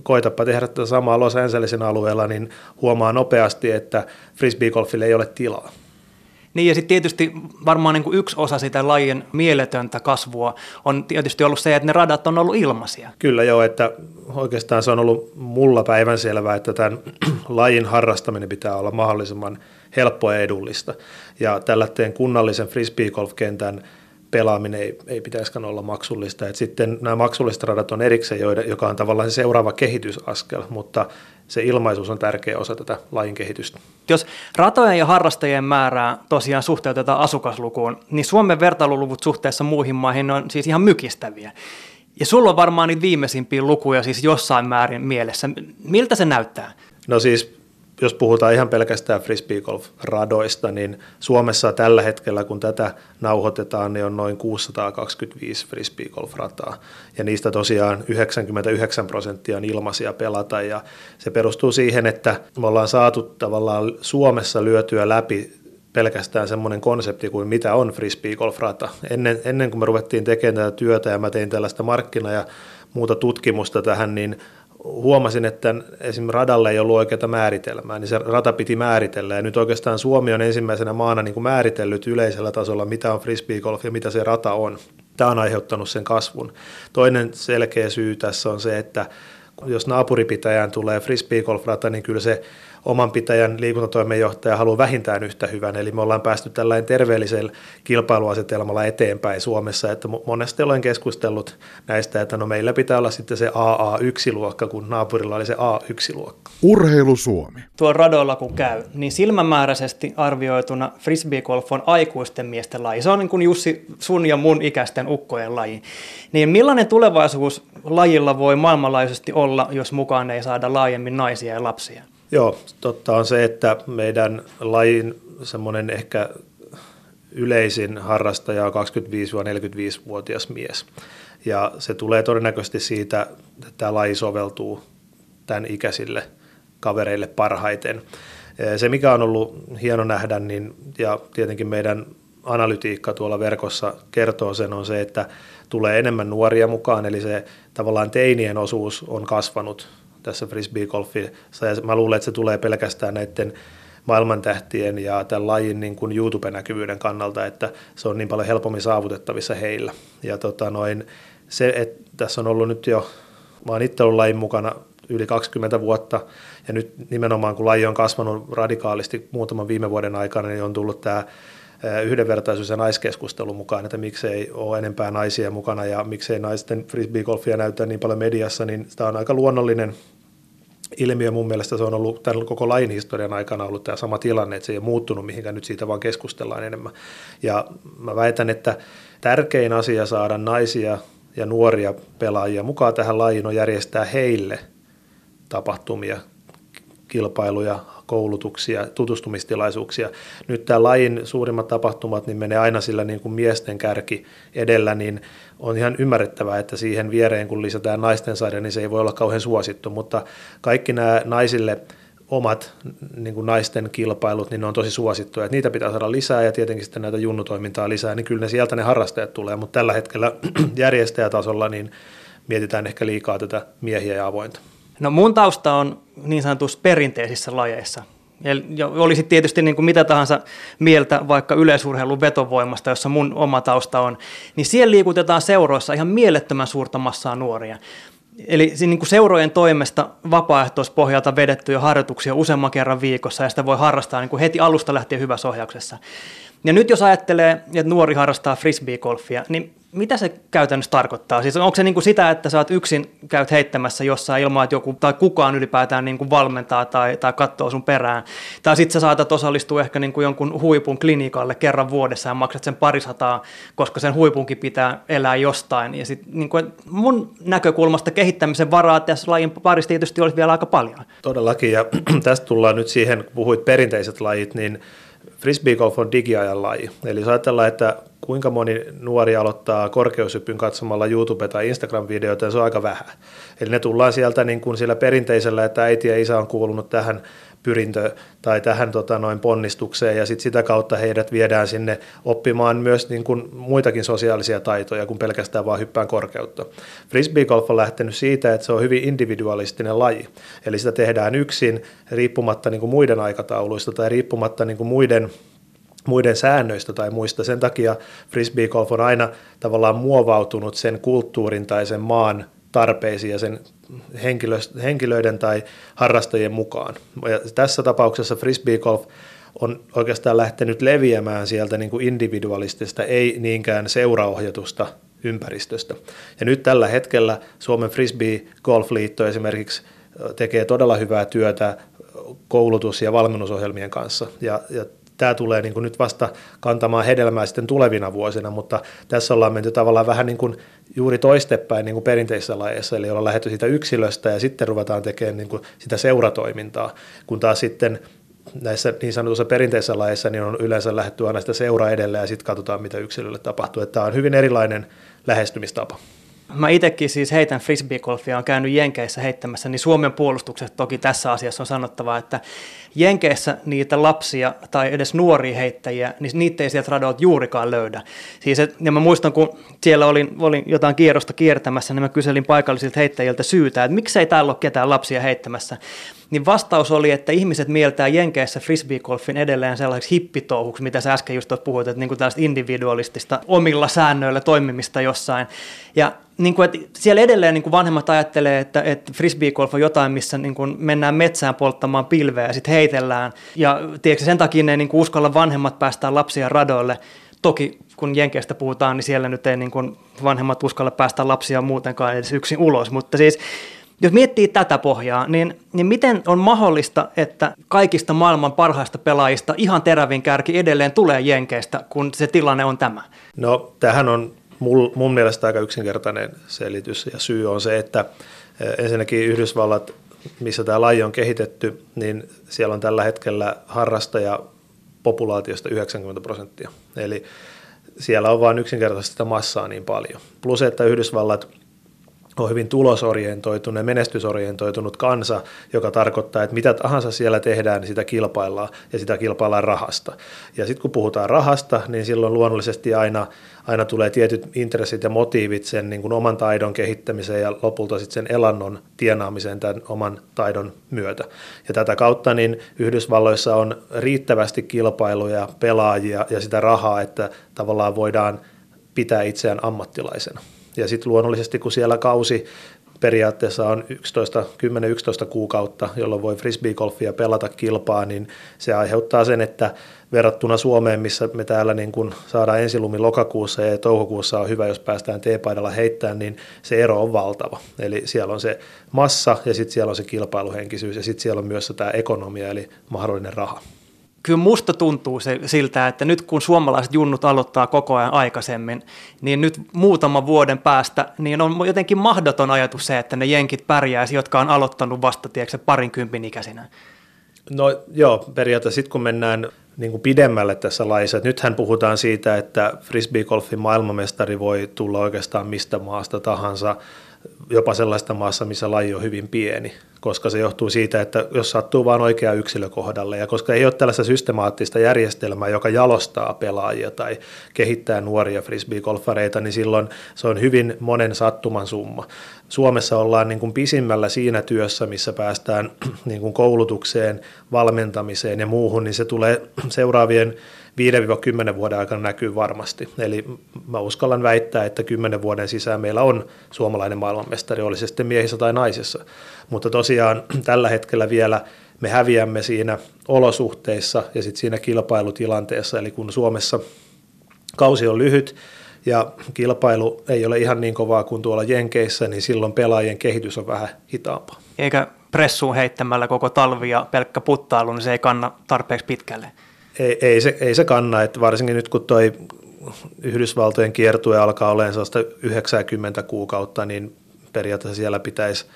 koitapa tehdä tätä samaa Los Angelesin alueella, niin huomaa nopeasti, että frisbeegolfille ei ole tilaa. Niin ja sitten tietysti varmaan niin kuin yksi osa sitä lajin mieletöntä kasvua on tietysti ollut se, että ne radat on ollut ilmaisia. Kyllä joo, että oikeastaan se on ollut mulla päivänselvää, että tämän lajin harrastaminen pitää olla mahdollisimman helppoa ja edullista. Ja tällä kunnallisen frisbeegolf-kentän pelaaminen ei, ei pitäisikään olla maksullista. Et sitten nämä maksulliset radat on erikseen, joiden, joka on tavallaan se seuraava kehitysaskel, mutta se ilmaisuus on tärkeä osa tätä lajin kehitystä. Jos ratojen ja harrastajien määrää tosiaan suhteutetaan asukaslukuun, niin Suomen vertailuluvut suhteessa muihin maihin on siis ihan mykistäviä. Ja sulla on varmaan niitä viimeisimpiä lukuja siis jossain määrin mielessä. Miltä se näyttää? No siis jos puhutaan ihan pelkästään frisbeegolf-radoista, niin Suomessa tällä hetkellä, kun tätä nauhoitetaan, niin on noin 625 frisbeegolf-rataa. Ja niistä tosiaan 99 prosenttia on ilmaisia pelata. Ja se perustuu siihen, että me ollaan saatu tavallaan Suomessa lyötyä läpi pelkästään semmoinen konsepti kuin mitä on frisbeegolf-rata. Ennen, ennen kuin me ruvettiin tekemään tätä työtä ja mä tein tällaista markkina- ja muuta tutkimusta tähän, niin huomasin, että esimerkiksi radalle ei ollut oikeaa määritelmää, niin se rata piti määritellä. Ja nyt oikeastaan Suomi on ensimmäisenä maana niin kuin määritellyt yleisellä tasolla, mitä on frisbeegolf ja mitä se rata on. Tämä on aiheuttanut sen kasvun. Toinen selkeä syy tässä on se, että jos naapuripitäjään tulee frisbeegolf-rata, niin kyllä se oman pitäjän liikuntatoimenjohtaja haluaa vähintään yhtä hyvän. Eli me ollaan päästy tällainen terveellisellä kilpailuasetelmalla eteenpäin Suomessa, että monesti olen keskustellut näistä, että no meillä pitää olla sitten se AA1-luokka, kun naapurilla oli se A1-luokka. Urheilu Suomi. Tuo radoilla kun käy, niin silmämääräisesti arvioituna frisbeegolf on aikuisten miesten laji. Se on niin kuin Jussi sun ja mun ikäisten ukkojen laji. Niin millainen tulevaisuus lajilla voi maailmanlaajuisesti olla, jos mukaan ei saada laajemmin naisia ja lapsia? Joo, totta on se, että meidän lajin semmoinen ehkä yleisin harrastaja on 25-45-vuotias mies. Ja se tulee todennäköisesti siitä, että tämä laji soveltuu tämän ikäisille kavereille parhaiten. Se, mikä on ollut hieno nähdä, niin, ja tietenkin meidän analytiikka tuolla verkossa kertoo sen, on se, että tulee enemmän nuoria mukaan, eli se tavallaan teinien osuus on kasvanut tässä frisbeegolfissa ja mä luulen, että se tulee pelkästään näiden maailmantähtien ja tämän lajin niin kuin YouTube-näkyvyyden kannalta, että se on niin paljon helpommin saavutettavissa heillä. Ja tota noin, se, että tässä on ollut nyt jo, mä oon itse ollut lajin mukana yli 20 vuotta, ja nyt nimenomaan kun laji on kasvanut radikaalisti muutaman viime vuoden aikana, niin on tullut tämä yhdenvertaisuus- ja naiskeskustelu mukaan, että miksei ole enempää naisia mukana ja miksei naisten frisbeegolfia näyttää niin paljon mediassa, niin tämä on aika luonnollinen ilmiö. Mun mielestä se on ollut tämän koko lain historian aikana ollut tämä sama tilanne, että se ei ole muuttunut mihinkään, nyt siitä vaan keskustellaan enemmän. Ja mä väitän, että tärkein asia saada naisia ja nuoria pelaajia mukaan tähän lajiin on järjestää heille tapahtumia, kilpailuja, koulutuksia, tutustumistilaisuuksia. Nyt tämä lajin suurimmat tapahtumat niin menee aina sillä niin kuin miesten kärki edellä, niin on ihan ymmärrettävää, että siihen viereen kun lisätään naisten sarja, niin se ei voi olla kauhean suosittu, mutta kaikki nämä naisille omat niin kuin naisten kilpailut, niin ne on tosi suosittuja. Että niitä pitää saada lisää ja tietenkin sitten näitä junnutoimintaa lisää, niin kyllä ne sieltä ne harrastajat tulee, mutta tällä hetkellä järjestäjätasolla niin mietitään ehkä liikaa tätä miehiä ja avointa. No mun tausta on niin sanotussa perinteisissä lajeissa. Ja olisi tietysti niin kuin mitä tahansa mieltä vaikka yleisurheilun vetovoimasta, jossa mun oma tausta on, niin siellä liikutetaan seuroissa ihan mielettömän suurta massaa nuoria. Eli niin kuin seurojen toimesta vapaaehtoispohjalta vedettyjä harjoituksia useamman kerran viikossa, ja sitä voi harrastaa niin kuin heti alusta lähtien hyvässä ohjauksessa. Ja nyt jos ajattelee, että nuori harrastaa frisbeegolfia, niin mitä se käytännössä tarkoittaa? Siis onko se niin kuin sitä, että sä oot yksin käyt heittämässä jossain ilman, että joku tai kukaan ylipäätään niin kuin valmentaa tai, tai katsoo sun perään? Tai sitten sä saatat osallistua ehkä niin kuin jonkun huipun klinikalle kerran vuodessa ja maksat sen parisataa, koska sen huipunkin pitää elää jostain. Ja sit, niin kuin mun näkökulmasta kehittämisen varaa tässä lajin parissa tietysti olisi vielä aika paljon. Todellakin, ja tästä tullaan nyt siihen, kun puhuit perinteiset lajit, niin frisbeegolf on digiajan laji. Eli jos ajatellaan, että kuinka moni nuori aloittaa korkeushyppyn katsomalla YouTube- tai Instagram-videoita, niin se on aika vähän. Eli ne tullaan sieltä niin kuin sillä perinteisellä, että äiti ja isä on kuulunut tähän pyrintö tai tähän tota, noin ponnistukseen ja sit sitä kautta heidät viedään sinne oppimaan myös niin kuin muitakin sosiaalisia taitoja kuin pelkästään vaan hyppään korkeutta. Frisbee-golf on lähtenyt siitä, että se on hyvin individualistinen laji, eli sitä tehdään yksin riippumatta niin kuin muiden aikatauluista tai riippumatta niin kuin muiden muiden säännöistä tai muista. Sen takia frisbee golf on aina tavallaan muovautunut sen kulttuurin tai sen maan tarpeisiin ja sen henkilöiden tai harrastajien mukaan. Ja tässä tapauksessa frisbee golf on oikeastaan lähtenyt leviämään sieltä niin kuin individualistista, ei niinkään seuraohjatusta ympäristöstä. Ja nyt tällä hetkellä Suomen Frisbee Golf-liitto esimerkiksi tekee todella hyvää työtä koulutus- ja valmennusohjelmien kanssa. Ja, ja tämä tulee niin kuin nyt vasta kantamaan hedelmää sitten tulevina vuosina, mutta tässä ollaan menty tavallaan vähän niin kuin juuri toistepäin niin kuin perinteisissä lajeissa, eli ollaan lähdetty siitä yksilöstä ja sitten ruvetaan tekemään niin kuin sitä seuratoimintaa, kun taas sitten näissä niin sanotuissa perinteisissä lajeissa niin on yleensä lähdetty aina sitä seuraa edelleen ja sitten katsotaan, mitä yksilölle tapahtuu. Että tämä on hyvin erilainen lähestymistapa. Mä itsekin siis heitän frisbeegolfia, on käynyt Jenkeissä heittämässä, niin Suomen puolustukset toki tässä asiassa on sanottava, että Jenkeissä niitä lapsia tai edes nuoria heittäjiä, niin niitä ei sieltä radolta juurikaan löydä. Siis, et, ja mä muistan, kun siellä olin, olin jotain kierrosta kiertämässä, niin mä kyselin paikallisilta heittäjiltä syytä, että miksei täällä ole ketään lapsia heittämässä niin vastaus oli, että ihmiset mieltää Jenkeissä frisbeegolfin edelleen sellaiseksi hippitouhuksi, mitä sä äsken just puhuit, että niin kuin tällaista individualistista omilla säännöillä toimimista jossain. Ja niin kuin, että siellä edelleen niin kuin vanhemmat ajattelee, että, että frisbeegolf on jotain, missä niin kuin mennään metsään polttamaan pilveä ja sitten heitellään. Ja tiedätkö, sen takia ne niin uskalla vanhemmat päästään lapsia radoille. Toki kun Jenkeistä puhutaan, niin siellä nyt ei niin kuin vanhemmat uskalla päästä lapsia muutenkaan edes yksin ulos. Mutta siis jos miettii tätä pohjaa, niin, niin miten on mahdollista, että kaikista maailman parhaista pelaajista ihan terävin kärki edelleen tulee Jenkeistä, kun se tilanne on tämä? No tähän on mul, mun mielestä aika yksinkertainen selitys ja syy on se, että eh, ensinnäkin Yhdysvallat, missä tämä laji on kehitetty, niin siellä on tällä hetkellä harrastaja populaatiosta 90 prosenttia. Eli siellä on vain yksinkertaisesti sitä massaa niin paljon. Plus, että Yhdysvallat – on hyvin tulosorientoitunut menestysorientoitunut kansa, joka tarkoittaa, että mitä tahansa siellä tehdään, niin sitä kilpaillaan ja sitä kilpaillaan rahasta. Ja sitten kun puhutaan rahasta, niin silloin luonnollisesti aina, aina tulee tietyt intressit ja motiivit sen niin kuin oman taidon kehittämiseen ja lopulta sitten sen elannon tienaamiseen tämän oman taidon myötä. Ja tätä kautta niin Yhdysvalloissa on riittävästi kilpailuja, pelaajia ja sitä rahaa, että tavallaan voidaan pitää itseään ammattilaisena. Ja sitten luonnollisesti, kun siellä kausi periaatteessa on 10-11 kuukautta, jolloin voi frisbeegolfia pelata kilpaa, niin se aiheuttaa sen, että verrattuna Suomeen, missä me täällä niin kun saadaan ensilumi lokakuussa ja toukokuussa on hyvä, jos päästään T-paidalla heittämään, niin se ero on valtava. Eli siellä on se massa ja sitten siellä on se kilpailuhenkisyys ja sitten siellä on myös tämä ekonomia eli mahdollinen raha kyllä musta tuntuu se, siltä, että nyt kun suomalaiset junnut aloittaa koko ajan aikaisemmin, niin nyt muutaman vuoden päästä niin on jotenkin mahdoton ajatus se, että ne jenkit pärjäisi, jotka on aloittanut vasta tiedätkö, parinkympin ikäisinä. No joo, periaatteessa sitten kun mennään niin kuin pidemmälle tässä laissa. Et nythän puhutaan siitä, että frisbeegolfin maailmanmestari voi tulla oikeastaan mistä maasta tahansa jopa sellaista maassa, missä laji on hyvin pieni, koska se johtuu siitä, että jos sattuu vain oikea yksilö kohdalle ja koska ei ole tällaista systemaattista järjestelmää, joka jalostaa pelaajia tai kehittää nuoria frisbee-golfareita, niin silloin se on hyvin monen sattuman summa. Suomessa ollaan niin kuin pisimmällä siinä työssä, missä päästään niin kuin koulutukseen, valmentamiseen ja muuhun, niin se tulee seuraavien 5-10 vuoden aikana näkyy varmasti. Eli mä uskallan väittää, että 10 vuoden sisään meillä on suomalainen maailmanmestari, oli se sitten miehissä tai naisissa. Mutta tosiaan tällä hetkellä vielä me häviämme siinä olosuhteissa ja sitten siinä kilpailutilanteessa, eli kun Suomessa kausi on lyhyt, ja kilpailu ei ole ihan niin kovaa kuin tuolla Jenkeissä, niin silloin pelaajien kehitys on vähän hitaampaa. Eikä pressuun heittämällä koko talvi ja pelkkä puttailu, niin se ei kanna tarpeeksi pitkälle ei, ei, se, ei se kanna, että varsinkin nyt kun toi Yhdysvaltojen kiertue alkaa olemaan sellaista 90 kuukautta, niin periaatteessa siellä pitäisi,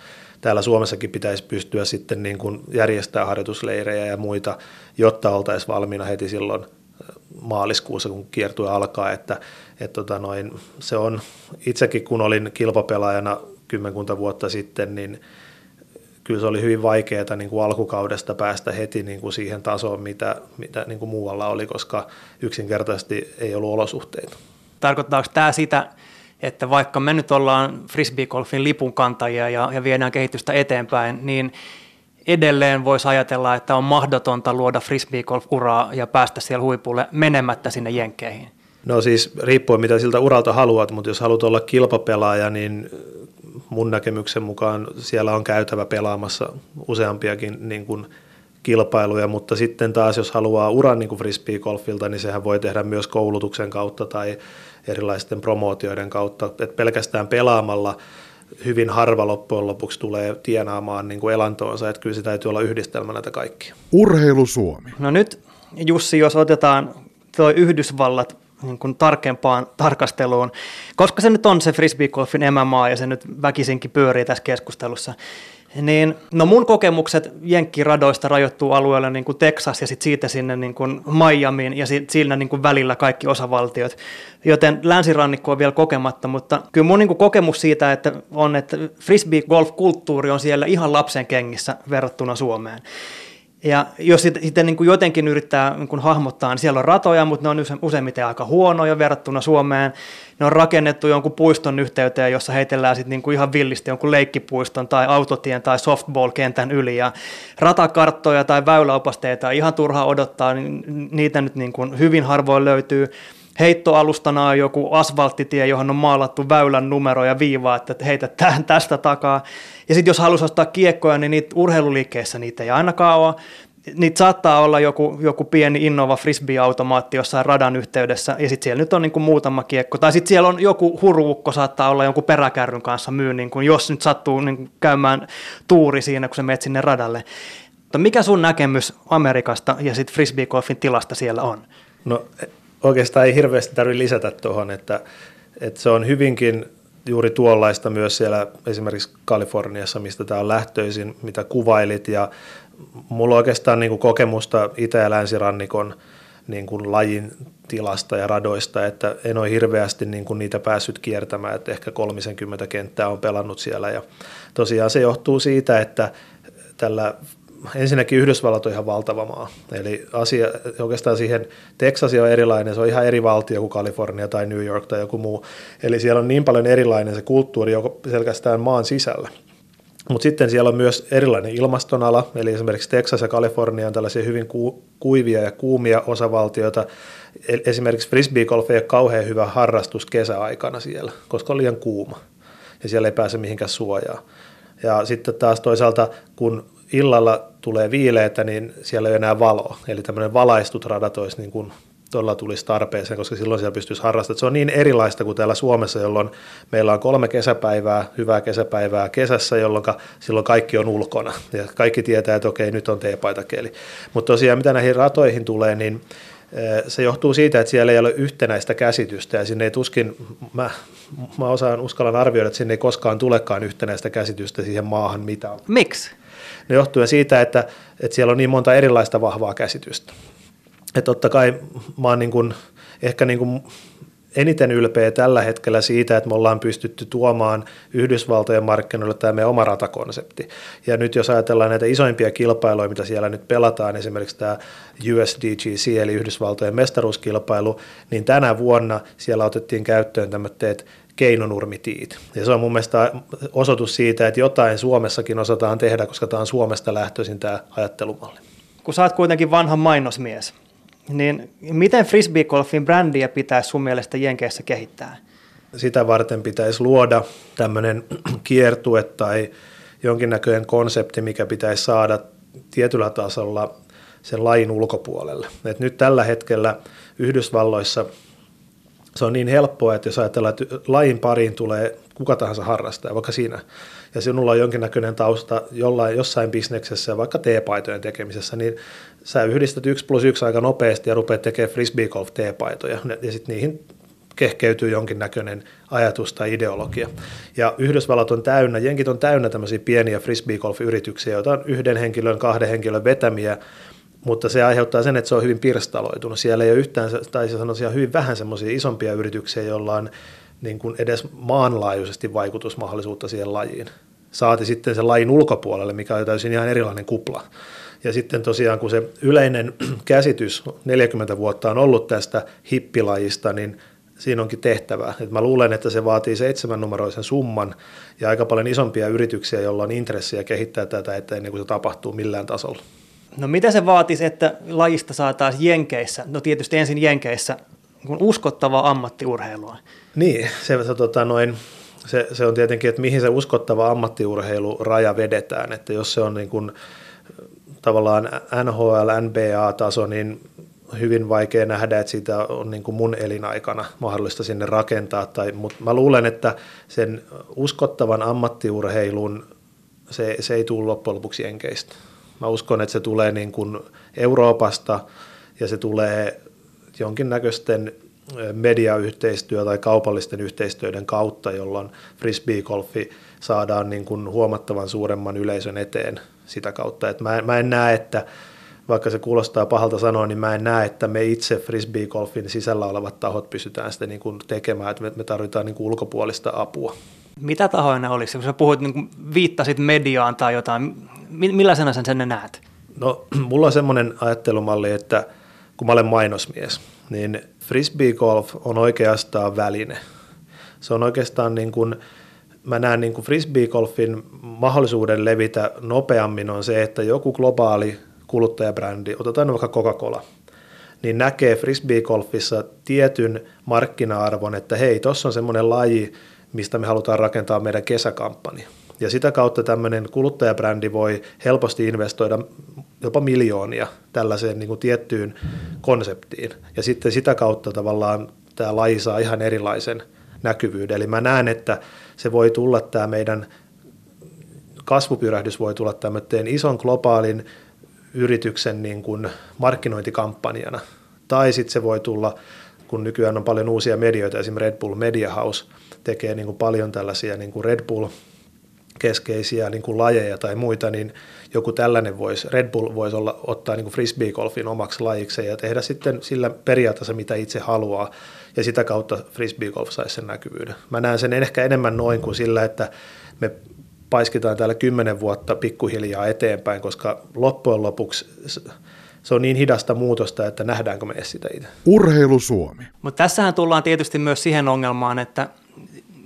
täällä Suomessakin pitäisi pystyä sitten niin kuin järjestää harjoitusleirejä ja muita, jotta oltaisiin valmiina heti silloin maaliskuussa, kun kiertue alkaa, että, että tota noin, se on, itsekin kun olin kilpapelaajana kymmenkunta vuotta sitten, niin kyllä se oli hyvin vaikeaa niin kuin alkukaudesta päästä heti niin kuin siihen tasoon, mitä, mitä niin kuin muualla oli, koska yksinkertaisesti ei ollut olosuhteita. Tarkoittaako tämä sitä, että vaikka me nyt ollaan frisbeegolfin lipunkantajia ja, ja viedään kehitystä eteenpäin, niin edelleen voisi ajatella, että on mahdotonta luoda frisbeegolf-uraa ja päästä siellä huipulle menemättä sinne jenkkeihin? No siis riippuen mitä siltä uralta haluat, mutta jos haluat olla kilpapelaaja, niin mun näkemyksen mukaan siellä on käytävä pelaamassa useampiakin niin kuin kilpailuja, mutta sitten taas jos haluaa uran niin kuin frisbee-golfilta, niin sehän voi tehdä myös koulutuksen kautta tai erilaisten promootioiden kautta, että pelkästään pelaamalla hyvin harva loppujen lopuksi tulee tienaamaan niin kuin elantoonsa, että kyllä se täytyy olla yhdistelmä näitä kaikkia. Urheilu Suomi. No nyt Jussi, jos otetaan tuo Yhdysvallat niin kuin tarkempaan tarkasteluun, koska se nyt on se frisbeegolfin MMA ja se nyt väkisinkin pyörii tässä keskustelussa, niin no mun kokemukset jenkkiradoista rajoittuu alueelle niin kuin Texas ja sitten siitä sinne niin kuin Miamiin ja sit siinä niin kuin välillä kaikki osavaltiot. Joten länsirannikko on vielä kokematta, mutta kyllä mun niin kuin kokemus siitä, että on, että frisbee golf-kulttuuri on siellä ihan lapsen kengissä verrattuna Suomeen. Ja jos sitten niin kuin jotenkin yrittää niin kuin hahmottaa, niin siellä on ratoja, mutta ne on useimmiten aika huonoja verrattuna Suomeen. Ne on rakennettu jonkun puiston yhteyteen, jossa heitellään sitten niin kuin ihan villisti jonkun leikkipuiston tai autotien tai softball-kentän yli. Ja ratakarttoja tai väyläopasteita ihan turha odottaa, niin niitä nyt niin kuin hyvin harvoin löytyy heittoalustana on joku asfalttitie, johon on maalattu väylän numero ja viiva, että heitä tästä takaa. Ja sitten jos haluaisi ostaa kiekkoja, niin niitä urheiluliikkeessä niitä ei ainakaan ole. Niitä saattaa olla joku, joku pieni innova frisbee-automaatti jossain radan yhteydessä, ja sitten siellä nyt on niin muutama kiekko. Tai sitten siellä on joku huruukko, saattaa olla jonkun peräkärryn kanssa myy, niin kuin jos nyt sattuu niin käymään tuuri siinä, kun se menet sinne radalle. Mutta mikä sun näkemys Amerikasta ja sitten frisbee-golfin tilasta siellä on? No oikeastaan ei hirveästi tarvitse lisätä tuohon, että, että se on hyvinkin juuri tuollaista myös siellä esimerkiksi Kaliforniassa, mistä tämä on lähtöisin, mitä kuvailit. Ja mulla on oikeastaan niin kuin kokemusta Itä- ja Länsirannikon niin kuin lajin tilasta ja radoista, että en ole hirveästi niin kuin niitä päässyt kiertämään, että ehkä 30 kenttää on pelannut siellä. Ja tosiaan se johtuu siitä, että tällä ensinnäkin Yhdysvallat on ihan valtava maa. Eli asia, oikeastaan siihen Texas on erilainen, se on ihan eri valtio kuin Kalifornia tai New York tai joku muu. Eli siellä on niin paljon erilainen se kulttuuri joko pelkästään maan sisällä. Mutta sitten siellä on myös erilainen ilmastonala, eli esimerkiksi Texas ja Kalifornia on tällaisia hyvin ku, kuivia ja kuumia osavaltioita. E, esimerkiksi frisbeegolf ei ole kauhean hyvä harrastus kesäaikana siellä, koska on liian kuuma ja siellä ei pääse mihinkään suojaan. Ja sitten taas toisaalta, kun illalla tulee viileitä, niin siellä ei enää valoa. Eli tämmöinen valaistut radat olisi niin kuin todella tulisi tarpeeseen, koska silloin siellä pystyisi harrastamaan. Se on niin erilaista kuin täällä Suomessa, jolloin meillä on kolme kesäpäivää, hyvää kesäpäivää kesässä, jolloin silloin kaikki on ulkona. Ja kaikki tietää, että okei, nyt on teepaitakeli. Mutta tosiaan, mitä näihin ratoihin tulee, niin eh, se johtuu siitä, että siellä ei ole yhtenäistä käsitystä ja sinne ei tuskin, mä, mä osaan uskallan arvioida, että sinne ei koskaan tulekaan yhtenäistä käsitystä siihen maahan, mitä on. Miksi? Ne johtuen siitä, että, että siellä on niin monta erilaista vahvaa käsitystä. Että totta kai mä oon niin kuin, ehkä niin kuin eniten ylpeä tällä hetkellä siitä, että me ollaan pystytty tuomaan Yhdysvaltojen markkinoille tämä meidän oma ratakonsepti. Ja nyt jos ajatellaan näitä isoimpia kilpailuja, mitä siellä nyt pelataan, esimerkiksi tämä USDGC eli Yhdysvaltojen mestaruuskilpailu, niin tänä vuonna siellä otettiin käyttöön tämmöiset keinonurmitiit. Ja se on mun mielestä osoitus siitä, että jotain Suomessakin osataan tehdä, koska tämä on Suomesta lähtöisin tämä ajattelumalli. Kun sä oot kuitenkin vanha mainosmies, niin miten frisbeegolfin brändiä pitäisi sun mielestä Jenkeissä kehittää? Sitä varten pitäisi luoda tämmöinen kiertue tai jonkinnäköinen konsepti, mikä pitäisi saada tietyllä tasolla sen lain ulkopuolelle. Et nyt tällä hetkellä Yhdysvalloissa – se on niin helppoa, että jos ajatellaan, että lajin pariin tulee kuka tahansa harrastaja, vaikka sinä, ja sinulla on jonkinnäköinen tausta jollain, jossain bisneksessä, vaikka T-paitojen tekemisessä, niin sä yhdistät yksi plus yksi aika nopeasti ja rupeat tekemään frisbee golf T-paitoja, ja sitten niihin kehkeytyy jonkinnäköinen ajatus tai ideologia. Ja Yhdysvallat on täynnä, jenkit on täynnä tämmöisiä pieniä frisbee golf-yrityksiä, joita on yhden henkilön, kahden henkilön vetämiä, mutta se aiheuttaa sen, että se on hyvin pirstaloitunut. Siellä ei ole yhtään, tai se sanoisi hyvin vähän semmoisia isompia yrityksiä, joilla on niin kuin edes maanlaajuisesti vaikutusmahdollisuutta siihen lajiin. saati sitten sen lajin ulkopuolelle, mikä on täysin ihan erilainen kupla. Ja sitten tosiaan, kun se yleinen käsitys 40 vuotta on ollut tästä hippilajista, niin siinä onkin tehtävää. Et mä luulen, että se vaatii seitsemän numeroisen summan ja aika paljon isompia yrityksiä, joilla on intressiä kehittää tätä että ennen kuin se tapahtuu millään tasolla. No mitä se vaatisi, että lajista saataisiin Jenkeissä, no tietysti ensin Jenkeissä, kun uskottavaa ammattiurheilua? Niin, se, se, tota, noin, se, se on tietenkin, että mihin se uskottava ammattiurheiluraja vedetään, että jos se on niin kuin, tavallaan NHL, NBA-taso, niin hyvin vaikea nähdä, että siitä on niin kuin mun elinaikana mahdollista sinne rakentaa. Tai, mutta mä luulen, että sen uskottavan ammattiurheilun se, se ei tule loppujen lopuksi enkeistä. Mä uskon, että se tulee niin kuin Euroopasta ja se tulee jonkinnäköisten mediayhteistyö tai kaupallisten yhteistyöiden kautta, jolloin frisbee-golfi saadaan niin kuin huomattavan suuremman yleisön eteen sitä kautta. Et mä, mä en näe, että vaikka se kuulostaa pahalta sanoa, niin mä en näe, että me itse frisbee-golfin sisällä olevat tahot pystytään sitä niin kuin tekemään, että me tarvitaan niin kuin ulkopuolista apua. Mitä tahoja ne olisi? Kun sä puhuit, niin kuin viittasit mediaan tai jotain, millaisena sen sen näet? No, mulla on semmoinen ajattelumalli, että kun mä olen mainosmies, niin frisbee golf on oikeastaan väline. Se on oikeastaan niin kuin, mä näen niin kuin frisbee golfin mahdollisuuden levitä nopeammin on se, että joku globaali kuluttajabrändi, otetaan vaikka Coca-Cola, niin näkee frisbee-golfissa tietyn markkina-arvon, että hei, tuossa on semmoinen laji, mistä me halutaan rakentaa meidän kesäkampanja. Ja sitä kautta tämmöinen kuluttajabrändi voi helposti investoida jopa miljoonia tällaiseen niin kuin tiettyyn konseptiin. Ja sitten sitä kautta tavallaan tämä laji saa ihan erilaisen näkyvyyden. Eli mä näen, että se voi tulla tämä meidän kasvupyrähdys voi tulla tämmöinen ison globaalin yrityksen niin kuin markkinointikampanjana. Tai sitten se voi tulla, kun nykyään on paljon uusia medioita, esimerkiksi Red Bull Media House tekee niin kuin paljon tällaisia niin kuin Red Bull keskeisiä niin kuin lajeja tai muita, niin joku tällainen voisi, Red Bull voisi olla, ottaa niin frisbee-golfin omaksi lajikseen ja tehdä sitten sillä periaatteessa, mitä itse haluaa, ja sitä kautta frisbee-golf saisi sen näkyvyyden. Mä näen sen ehkä enemmän noin kuin sillä, että me paiskitaan täällä kymmenen vuotta pikkuhiljaa eteenpäin, koska loppujen lopuksi se on niin hidasta muutosta, että nähdäänkö me sitä itse. Urheilu Suomi. Mutta tässähän tullaan tietysti myös siihen ongelmaan, että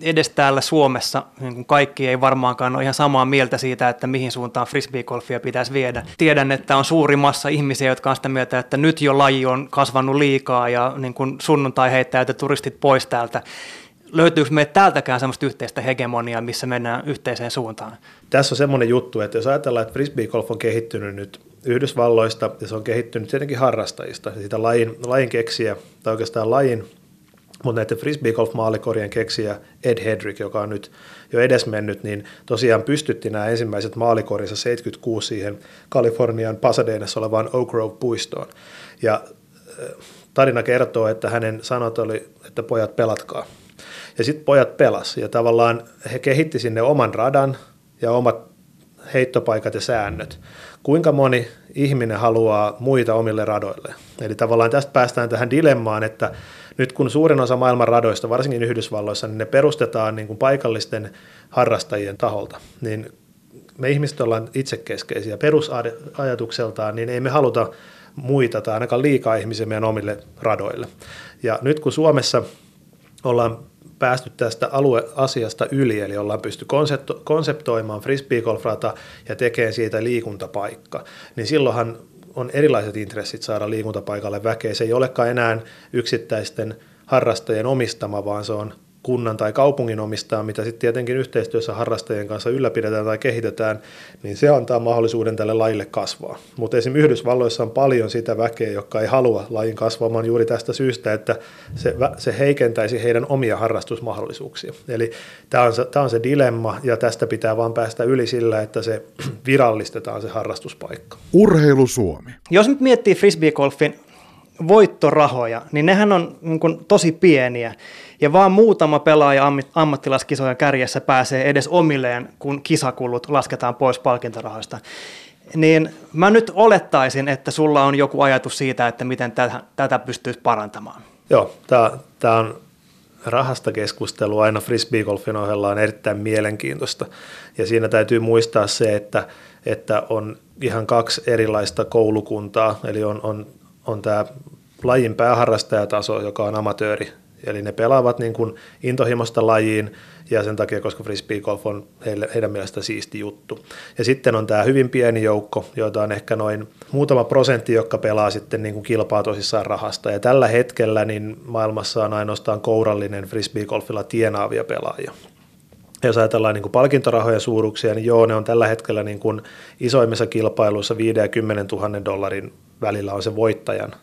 edes täällä Suomessa niin kaikki ei varmaankaan ole ihan samaa mieltä siitä, että mihin suuntaan frisbeegolfia pitäisi viedä. Tiedän, että on suuri massa ihmisiä, jotka on sitä mieltä, että nyt jo laji on kasvanut liikaa ja niin kuin sunnuntai heittää turistit pois täältä löytyykö meitä täältäkään sellaista yhteistä hegemoniaa, missä mennään yhteiseen suuntaan? Tässä on semmoinen juttu, että jos ajatellaan, että frisbee-golf on kehittynyt nyt Yhdysvalloista ja se on kehittynyt tietenkin harrastajista sitä lajin, lajin keksiä, tai oikeastaan lajin, mutta näiden frisbee-golf-maalikorien keksiä Ed Hedrick, joka on nyt jo edesmennyt, niin tosiaan pystytti nämä ensimmäiset maalikorinsa 76 siihen Kalifornian Pasadenassa olevaan Oak Grove-puistoon. Ja tarina kertoo, että hänen sanot oli, että pojat pelatkaa. Ja sitten pojat pelas ja tavallaan he kehitti sinne oman radan ja omat heittopaikat ja säännöt. Kuinka moni ihminen haluaa muita omille radoille? Eli tavallaan tästä päästään tähän dilemmaan, että nyt kun suurin osa maailman radoista, varsinkin Yhdysvalloissa, niin ne perustetaan niin kuin paikallisten harrastajien taholta, niin me ihmiset ollaan itsekeskeisiä perusajatukseltaan, niin ei me haluta muita tai ainakaan liikaa ihmisiä meidän omille radoille. Ja nyt kun Suomessa ollaan päästy tästä alueasiasta yli, eli ollaan pysty konseptoimaan frisbee-golfrata ja tekemään siitä liikuntapaikka, niin silloinhan on erilaiset intressit saada liikuntapaikalle väkeä. Se ei olekaan enää yksittäisten harrastajien omistama, vaan se on kunnan tai kaupungin omistaa, mitä sitten tietenkin yhteistyössä harrastajien kanssa ylläpidetään tai kehitetään, niin se antaa mahdollisuuden tälle lajille kasvaa. Mutta esimerkiksi Yhdysvalloissa on paljon sitä väkeä, joka ei halua lajin kasvamaan juuri tästä syystä, että se, se heikentäisi heidän omia harrastusmahdollisuuksia. Eli tämä on, se, tämä on se dilemma, ja tästä pitää vaan päästä yli sillä, että se virallistetaan se harrastuspaikka. Urheilu Suomi. Jos nyt miettii frisbeegolfin voittorahoja, niin nehän on niin kuin, tosi pieniä. Ja vaan muutama pelaaja ammattilaiskisojen kärjessä pääsee edes omilleen, kun kisakulut lasketaan pois palkintorahoista. Niin mä nyt olettaisin, että sulla on joku ajatus siitä, että miten tätä, tätä pystyisi parantamaan. Joo, tämä on rahasta keskustelu aina frisbeegolfin ohella on erittäin mielenkiintoista. Ja siinä täytyy muistaa se, että, että on ihan kaksi erilaista koulukuntaa, eli on, on, on tämä lajin pääharrastajataso, joka on amatööri, eli ne pelaavat niin kuin intohimosta lajiin ja sen takia, koska frisbeegolf on heille, heidän mielestä siisti juttu. Ja sitten on tämä hyvin pieni joukko, joita on ehkä noin muutama prosentti, jotka pelaa sitten niin kuin kilpaa tosissaan rahasta. Ja tällä hetkellä niin maailmassa on ainoastaan kourallinen frisbeegolfilla tienaavia pelaajia. Jos ajatellaan niin kuin palkintorahojen suuruuksia, niin joo, ne on tällä hetkellä niin kuin isoimmissa kilpailuissa 5 ja 10 000 dollarin välillä on se voittajan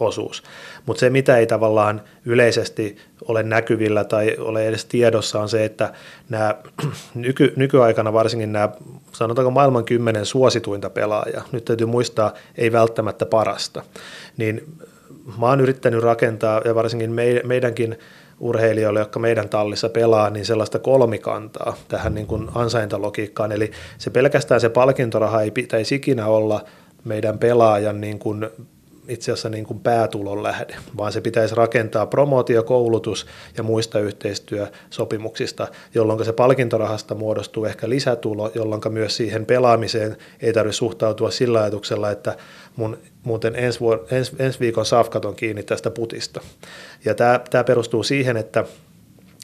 osuus. Mutta se, mitä ei tavallaan yleisesti ole näkyvillä tai ole edes tiedossa, on se, että nämä nyky, nykyaikana varsinkin nämä, sanotaanko maailman kymmenen suosituinta pelaajaa, nyt täytyy muistaa, ei välttämättä parasta, niin mä oon yrittänyt rakentaa, ja varsinkin meidänkin urheilijoille, jotka meidän tallissa pelaa, niin sellaista kolmikantaa tähän niin kuin ansaintalogiikkaan. Eli se pelkästään se palkintoraha ei pitäisi ikinä olla meidän pelaajan niin kuin itse asiassa niin kuin päätulon lähde, vaan se pitäisi rakentaa promootio, koulutus ja muista yhteistyösopimuksista, jolloin se palkintorahasta muodostuu ehkä lisätulo, jolloin myös siihen pelaamiseen ei tarvitse suhtautua sillä ajatuksella, että mun muuten ensi, vuor- ens, ensi viikon safkat on kiinni tästä putista. Ja tämä, tämä perustuu siihen, että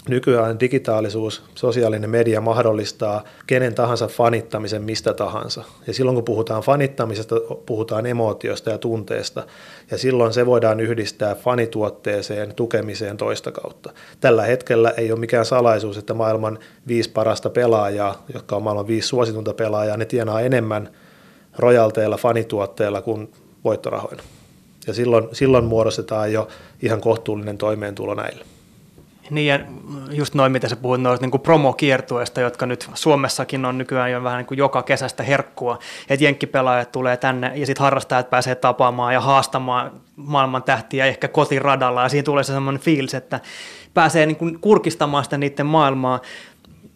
Nykyään digitaalisuus, sosiaalinen media mahdollistaa kenen tahansa fanittamisen mistä tahansa. Ja silloin kun puhutaan fanittamisesta, puhutaan emootiosta ja tunteesta. Ja silloin se voidaan yhdistää fanituotteeseen, tukemiseen toista kautta. Tällä hetkellä ei ole mikään salaisuus, että maailman viisi parasta pelaajaa, jotka on maailman viisi suositunta pelaajaa, ne tienaa enemmän rojalteilla, fanituotteilla kuin voittorahoina. Ja silloin, silloin muodostetaan jo ihan kohtuullinen toimeentulo näille. Niin ja just noin, mitä sä puhut noista niin promokiertueista, jotka nyt Suomessakin on nykyään jo vähän niin kuin joka kesästä herkkua. Että jenkkipelaajat tulee tänne ja sitten harrastajat pääsee tapaamaan ja haastamaan maailman tähtiä ehkä kotiradalla. Ja siinä tulee se semmoinen fiilis, että pääsee niin kuin kurkistamaan sitä niiden maailmaa.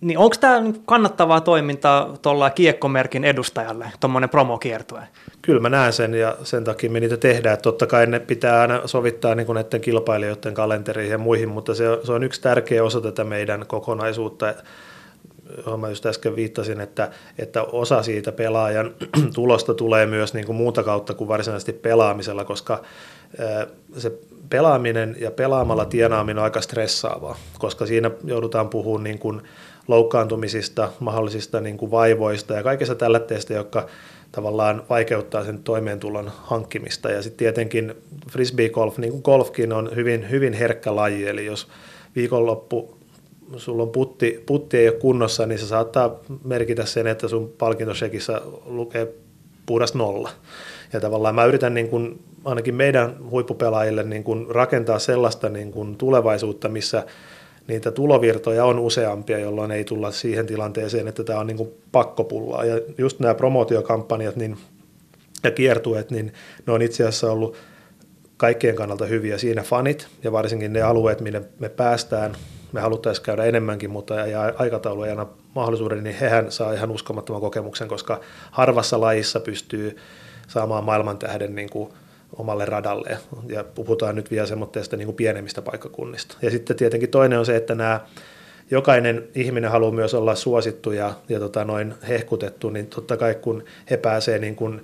Niin onko tämä kannattavaa toimintaa tuolla kiekkomerkin edustajalle, tuommoinen promokiertue? Kyllä mä näen sen ja sen takia me niitä tehdään. Totta kai ne pitää aina sovittaa niin näiden kilpailijoiden kalenteriin ja muihin, mutta se on, se on yksi tärkeä osa tätä meidän kokonaisuutta, johon mä just äsken viittasin, että, että osa siitä pelaajan tulosta tulee myös niin kuin muuta kautta kuin varsinaisesti pelaamisella, koska se pelaaminen ja pelaamalla tienaaminen on aika stressaavaa, koska siinä joudutaan puhumaan niin kuin loukkaantumisista, mahdollisista niin kuin vaivoista ja kaikista tällaisista, jotka tavallaan vaikeuttaa sen toimeentulon hankkimista. Ja sitten tietenkin frisbee golf, niin kuin golfkin, on hyvin, hyvin herkkä laji, eli jos viikonloppu sulla on putti, putti ei ole kunnossa, niin se saattaa merkitä sen, että sun palkintosekissa lukee puhdas nolla. Ja tavallaan mä yritän niin kuin, ainakin meidän huippupelaajille niin kuin rakentaa sellaista niin kuin tulevaisuutta, missä niitä tulovirtoja on useampia, jolloin ei tulla siihen tilanteeseen, että tämä on niin kuin pakkopullaa. Ja just nämä promootiokampanjat niin, ja kiertueet, niin ne on itse asiassa ollut kaikkien kannalta hyviä. Siinä fanit ja varsinkin ne alueet, minne me päästään, me haluttaisiin käydä enemmänkin, mutta aikataulu ei aina mahdollisuuden, niin hehän saa ihan uskomattoman kokemuksen, koska harvassa lajissa pystyy saamaan maailman tähden niin kuin omalle radalle. Ja puhutaan nyt vielä semmoista niin kuin pienemmistä paikkakunnista. Ja sitten tietenkin toinen on se, että nämä jokainen ihminen haluaa myös olla suosittu ja, ja tota noin hehkutettu, niin totta kai kun he pääsee niin kuin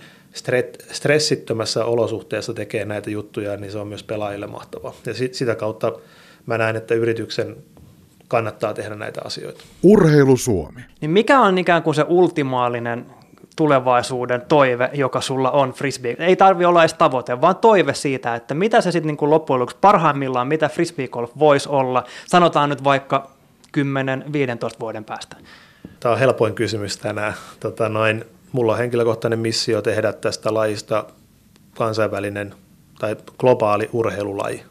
stressittömässä olosuhteessa tekemään näitä juttuja, niin se on myös pelaajille mahtavaa. Ja sit, sitä kautta mä näen, että yrityksen kannattaa tehdä näitä asioita. Urheilu Suomi. Niin mikä on ikään kuin se ultimaalinen tulevaisuuden toive, joka sulla on frisbee. Ei tarvi olla edes tavoite, vaan toive siitä, että mitä se sitten niin loppujen lopuksi parhaimmillaan, mitä frisbee golf voisi olla, sanotaan nyt vaikka 10-15 vuoden päästä. Tämä on helpoin kysymys tänään. Tota noin, mulla on henkilökohtainen missio tehdä tästä lajista kansainvälinen tai globaali urheilulaji.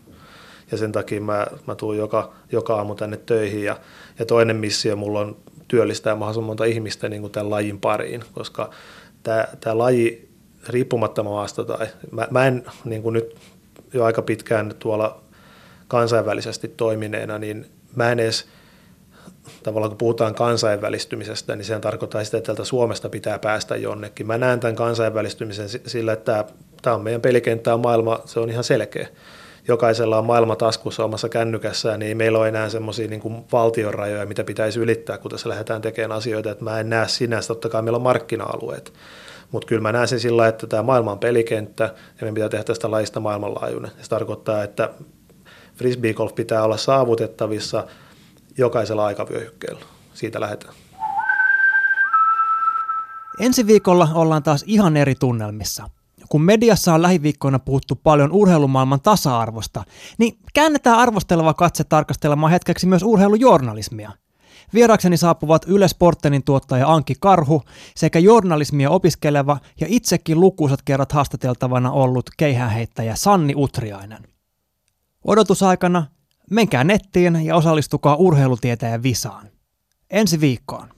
Ja sen takia mä, mä tuun joka, joka aamu tänne töihin. Ja, ja toinen missio mulla on työllistää mahdollisimman monta ihmistä niin kuin tämän lajin pariin, koska tämä, tämä laji riippumatta maasta tai mä, mä en niin kuin nyt jo aika pitkään tuolla kansainvälisesti toimineena, niin mä en edes tavallaan kun puhutaan kansainvälistymisestä, niin sehän tarkoittaa sitä, että tältä Suomesta pitää päästä jonnekin. Mä näen tämän kansainvälistymisen sillä, että tämä, tämä on meidän pelikenttä, maailma, se on ihan selkeä. Jokaisella on maailma taskussa omassa kännykässään, niin ei meillä ole enää semmoisia niin valtionrajoja, mitä pitäisi ylittää, kun tässä lähdetään tekemään asioita. Että mä en näe sinänsä, totta kai meillä on markkina-alueet. Mutta kyllä mä näen sen sillä että tämä maailma on pelikenttä ja meidän pitää tehdä tästä lajista maailmanlaajuinen. Se tarkoittaa, että frisbee golf pitää olla saavutettavissa jokaisella aikavyöhykkeellä. Siitä lähdetään. Ensi viikolla ollaan taas ihan eri tunnelmissa. Kun mediassa on lähiviikkoina puhuttu paljon urheilumaailman tasa-arvosta, niin käännetään arvosteleva katse tarkastelemaan hetkeksi myös urheilujournalismia. Vierakseni saapuvat Yle Sportenin tuottaja Anki Karhu sekä journalismia opiskeleva ja itsekin lukuisat kerrat haastateltavana ollut keihäänheittäjä Sanni Utriainen. Odotusaikana menkää nettiin ja osallistukaa urheilutieteen visaan. Ensi viikkoon.